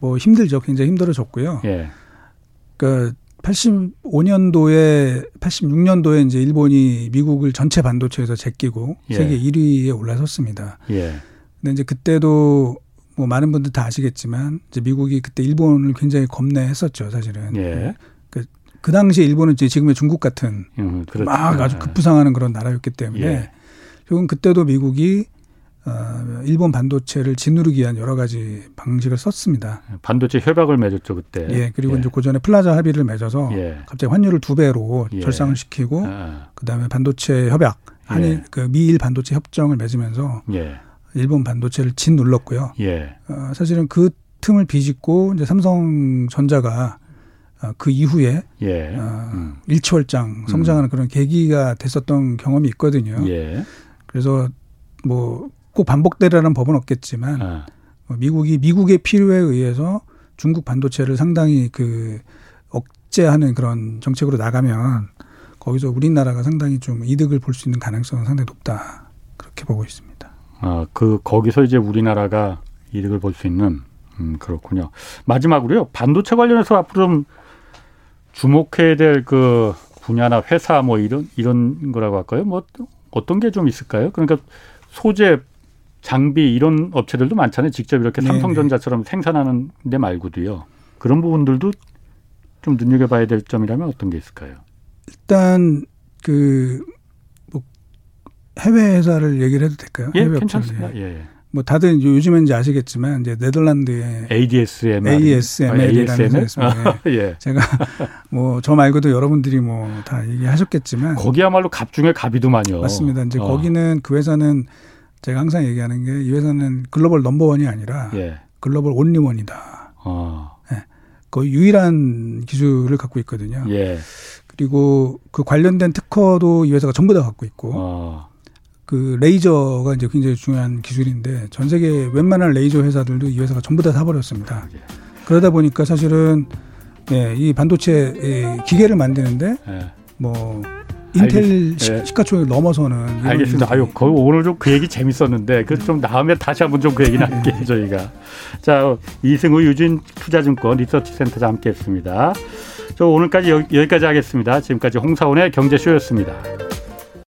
뭐 힘들죠. 굉장히 힘들어졌고요. 예. 그러니까 85년도에 86년도에 이제 일본이 미국을 전체 반도체에서 제끼고 예. 세계 1위에 올라섰습니다. 예. 근데 이제 그때도 뭐 많은 분들 다 아시겠지만 이제 미국이 그때 일본을 굉장히 겁내했었죠, 사실은. 예. 그, 그 당시에 일본은 이제 지금의 중국 같은 음, 그렇죠. 막 아주 급부상하는 그런 나라였기 때문에 예. 결국은 그때도 미국이 어, 일본 반도체를 짓누르기 위한 여러 가지 방식을 썼습니다. 반도체 협약을 맺었죠 그때. 예, 그리고 예. 이제 그 전에 플라자 합의를 맺어서 예. 갑자기 환율을 두 배로 예. 절상을 시키고 아. 그다음에 반도체 협약 한일 예. 그 미일 반도체 협정을 맺으면서 예. 일본 반도체를 짓눌렀고요. 예. 어, 사실은 그 틈을 비집고 이제 삼성전자가 어, 그 이후에 예. 어, 음. 일치월장 성장하는 음. 그런 계기가 됐었던 경험이 있거든요. 예. 그래서 뭐 꼭 반복되라는 법은 없겠지만 아. 뭐 미국이 미국의 필요에 의해서 중국 반도체를 상당히 그 억제하는 그런 정책으로 나가면 거기서 우리나라가 상당히 좀 이득을 볼 수 있는 가능성은 상당히 높다 그렇게 보고 있습니다. 아, 그 거기서 이제 우리나라가 이득을 볼 수 있는 음, 그렇군요. 마지막으로요. 반도체 관련해서 앞으로 좀 주목해야 될 그 분야나 회사 뭐 이런 이런 거라고 할까요? 뭐 어떤 게 좀 있을까요? 그러니까 소재 장비 이런 업체들도 많잖아요. 직접 이렇게 네네. 삼성전자처럼 생산하는 데 말고도요. 그런 부분들도 좀 눈여겨봐야 될 점이라면 어떤 게 있을까요? 일단 그 뭐 해외 회사를 얘기를 해도 될까요? 예, 해외 괜찮습니다. 예. 예. 뭐 다들 요즘엔 이제 아시겠지만 이제 네덜란드의 ADSM ASML이라는 회사 있습니다. 예. 제가 뭐 저 말고도 여러분들이 뭐 다 얘기하셨겠지만 거기야말로 갑 중에 갑이도만요. 맞습니다. 이제 어. 거기는 그 회사는 제가 항상 얘기하는 게 이 회사는 글로벌 넘버원이 아니라 예. 글로벌 온리원이다. 어. 예. 거의 유일한 기술을 갖고 있거든요. 예. 그리고 그 관련된 특허도 이 회사가 전부 다 갖고 있고 어. 그 레이저가 이제 굉장히 중요한 기술인데 전 세계 웬만한 레이저 회사들도 이 회사가 전부 다 사버렸습니다. 예. 그러다 보니까 사실은 예, 이 반도체 기계를 만드는데 예. 뭐 인텔 알겠, 네. 시가총액 넘어서는 알겠습니다. 아유, 그 오늘 좀 그 얘기 재밌었는데 그 좀 다음에 다시 한번 좀 그 얘기 나눌게요 네. 저희가. 자 이승우 유진 투자증권 리서치센터자 함께했습니다. 저 오늘까지 여기까지 하겠습니다. 지금까지 홍사원의 경제쇼였습니다.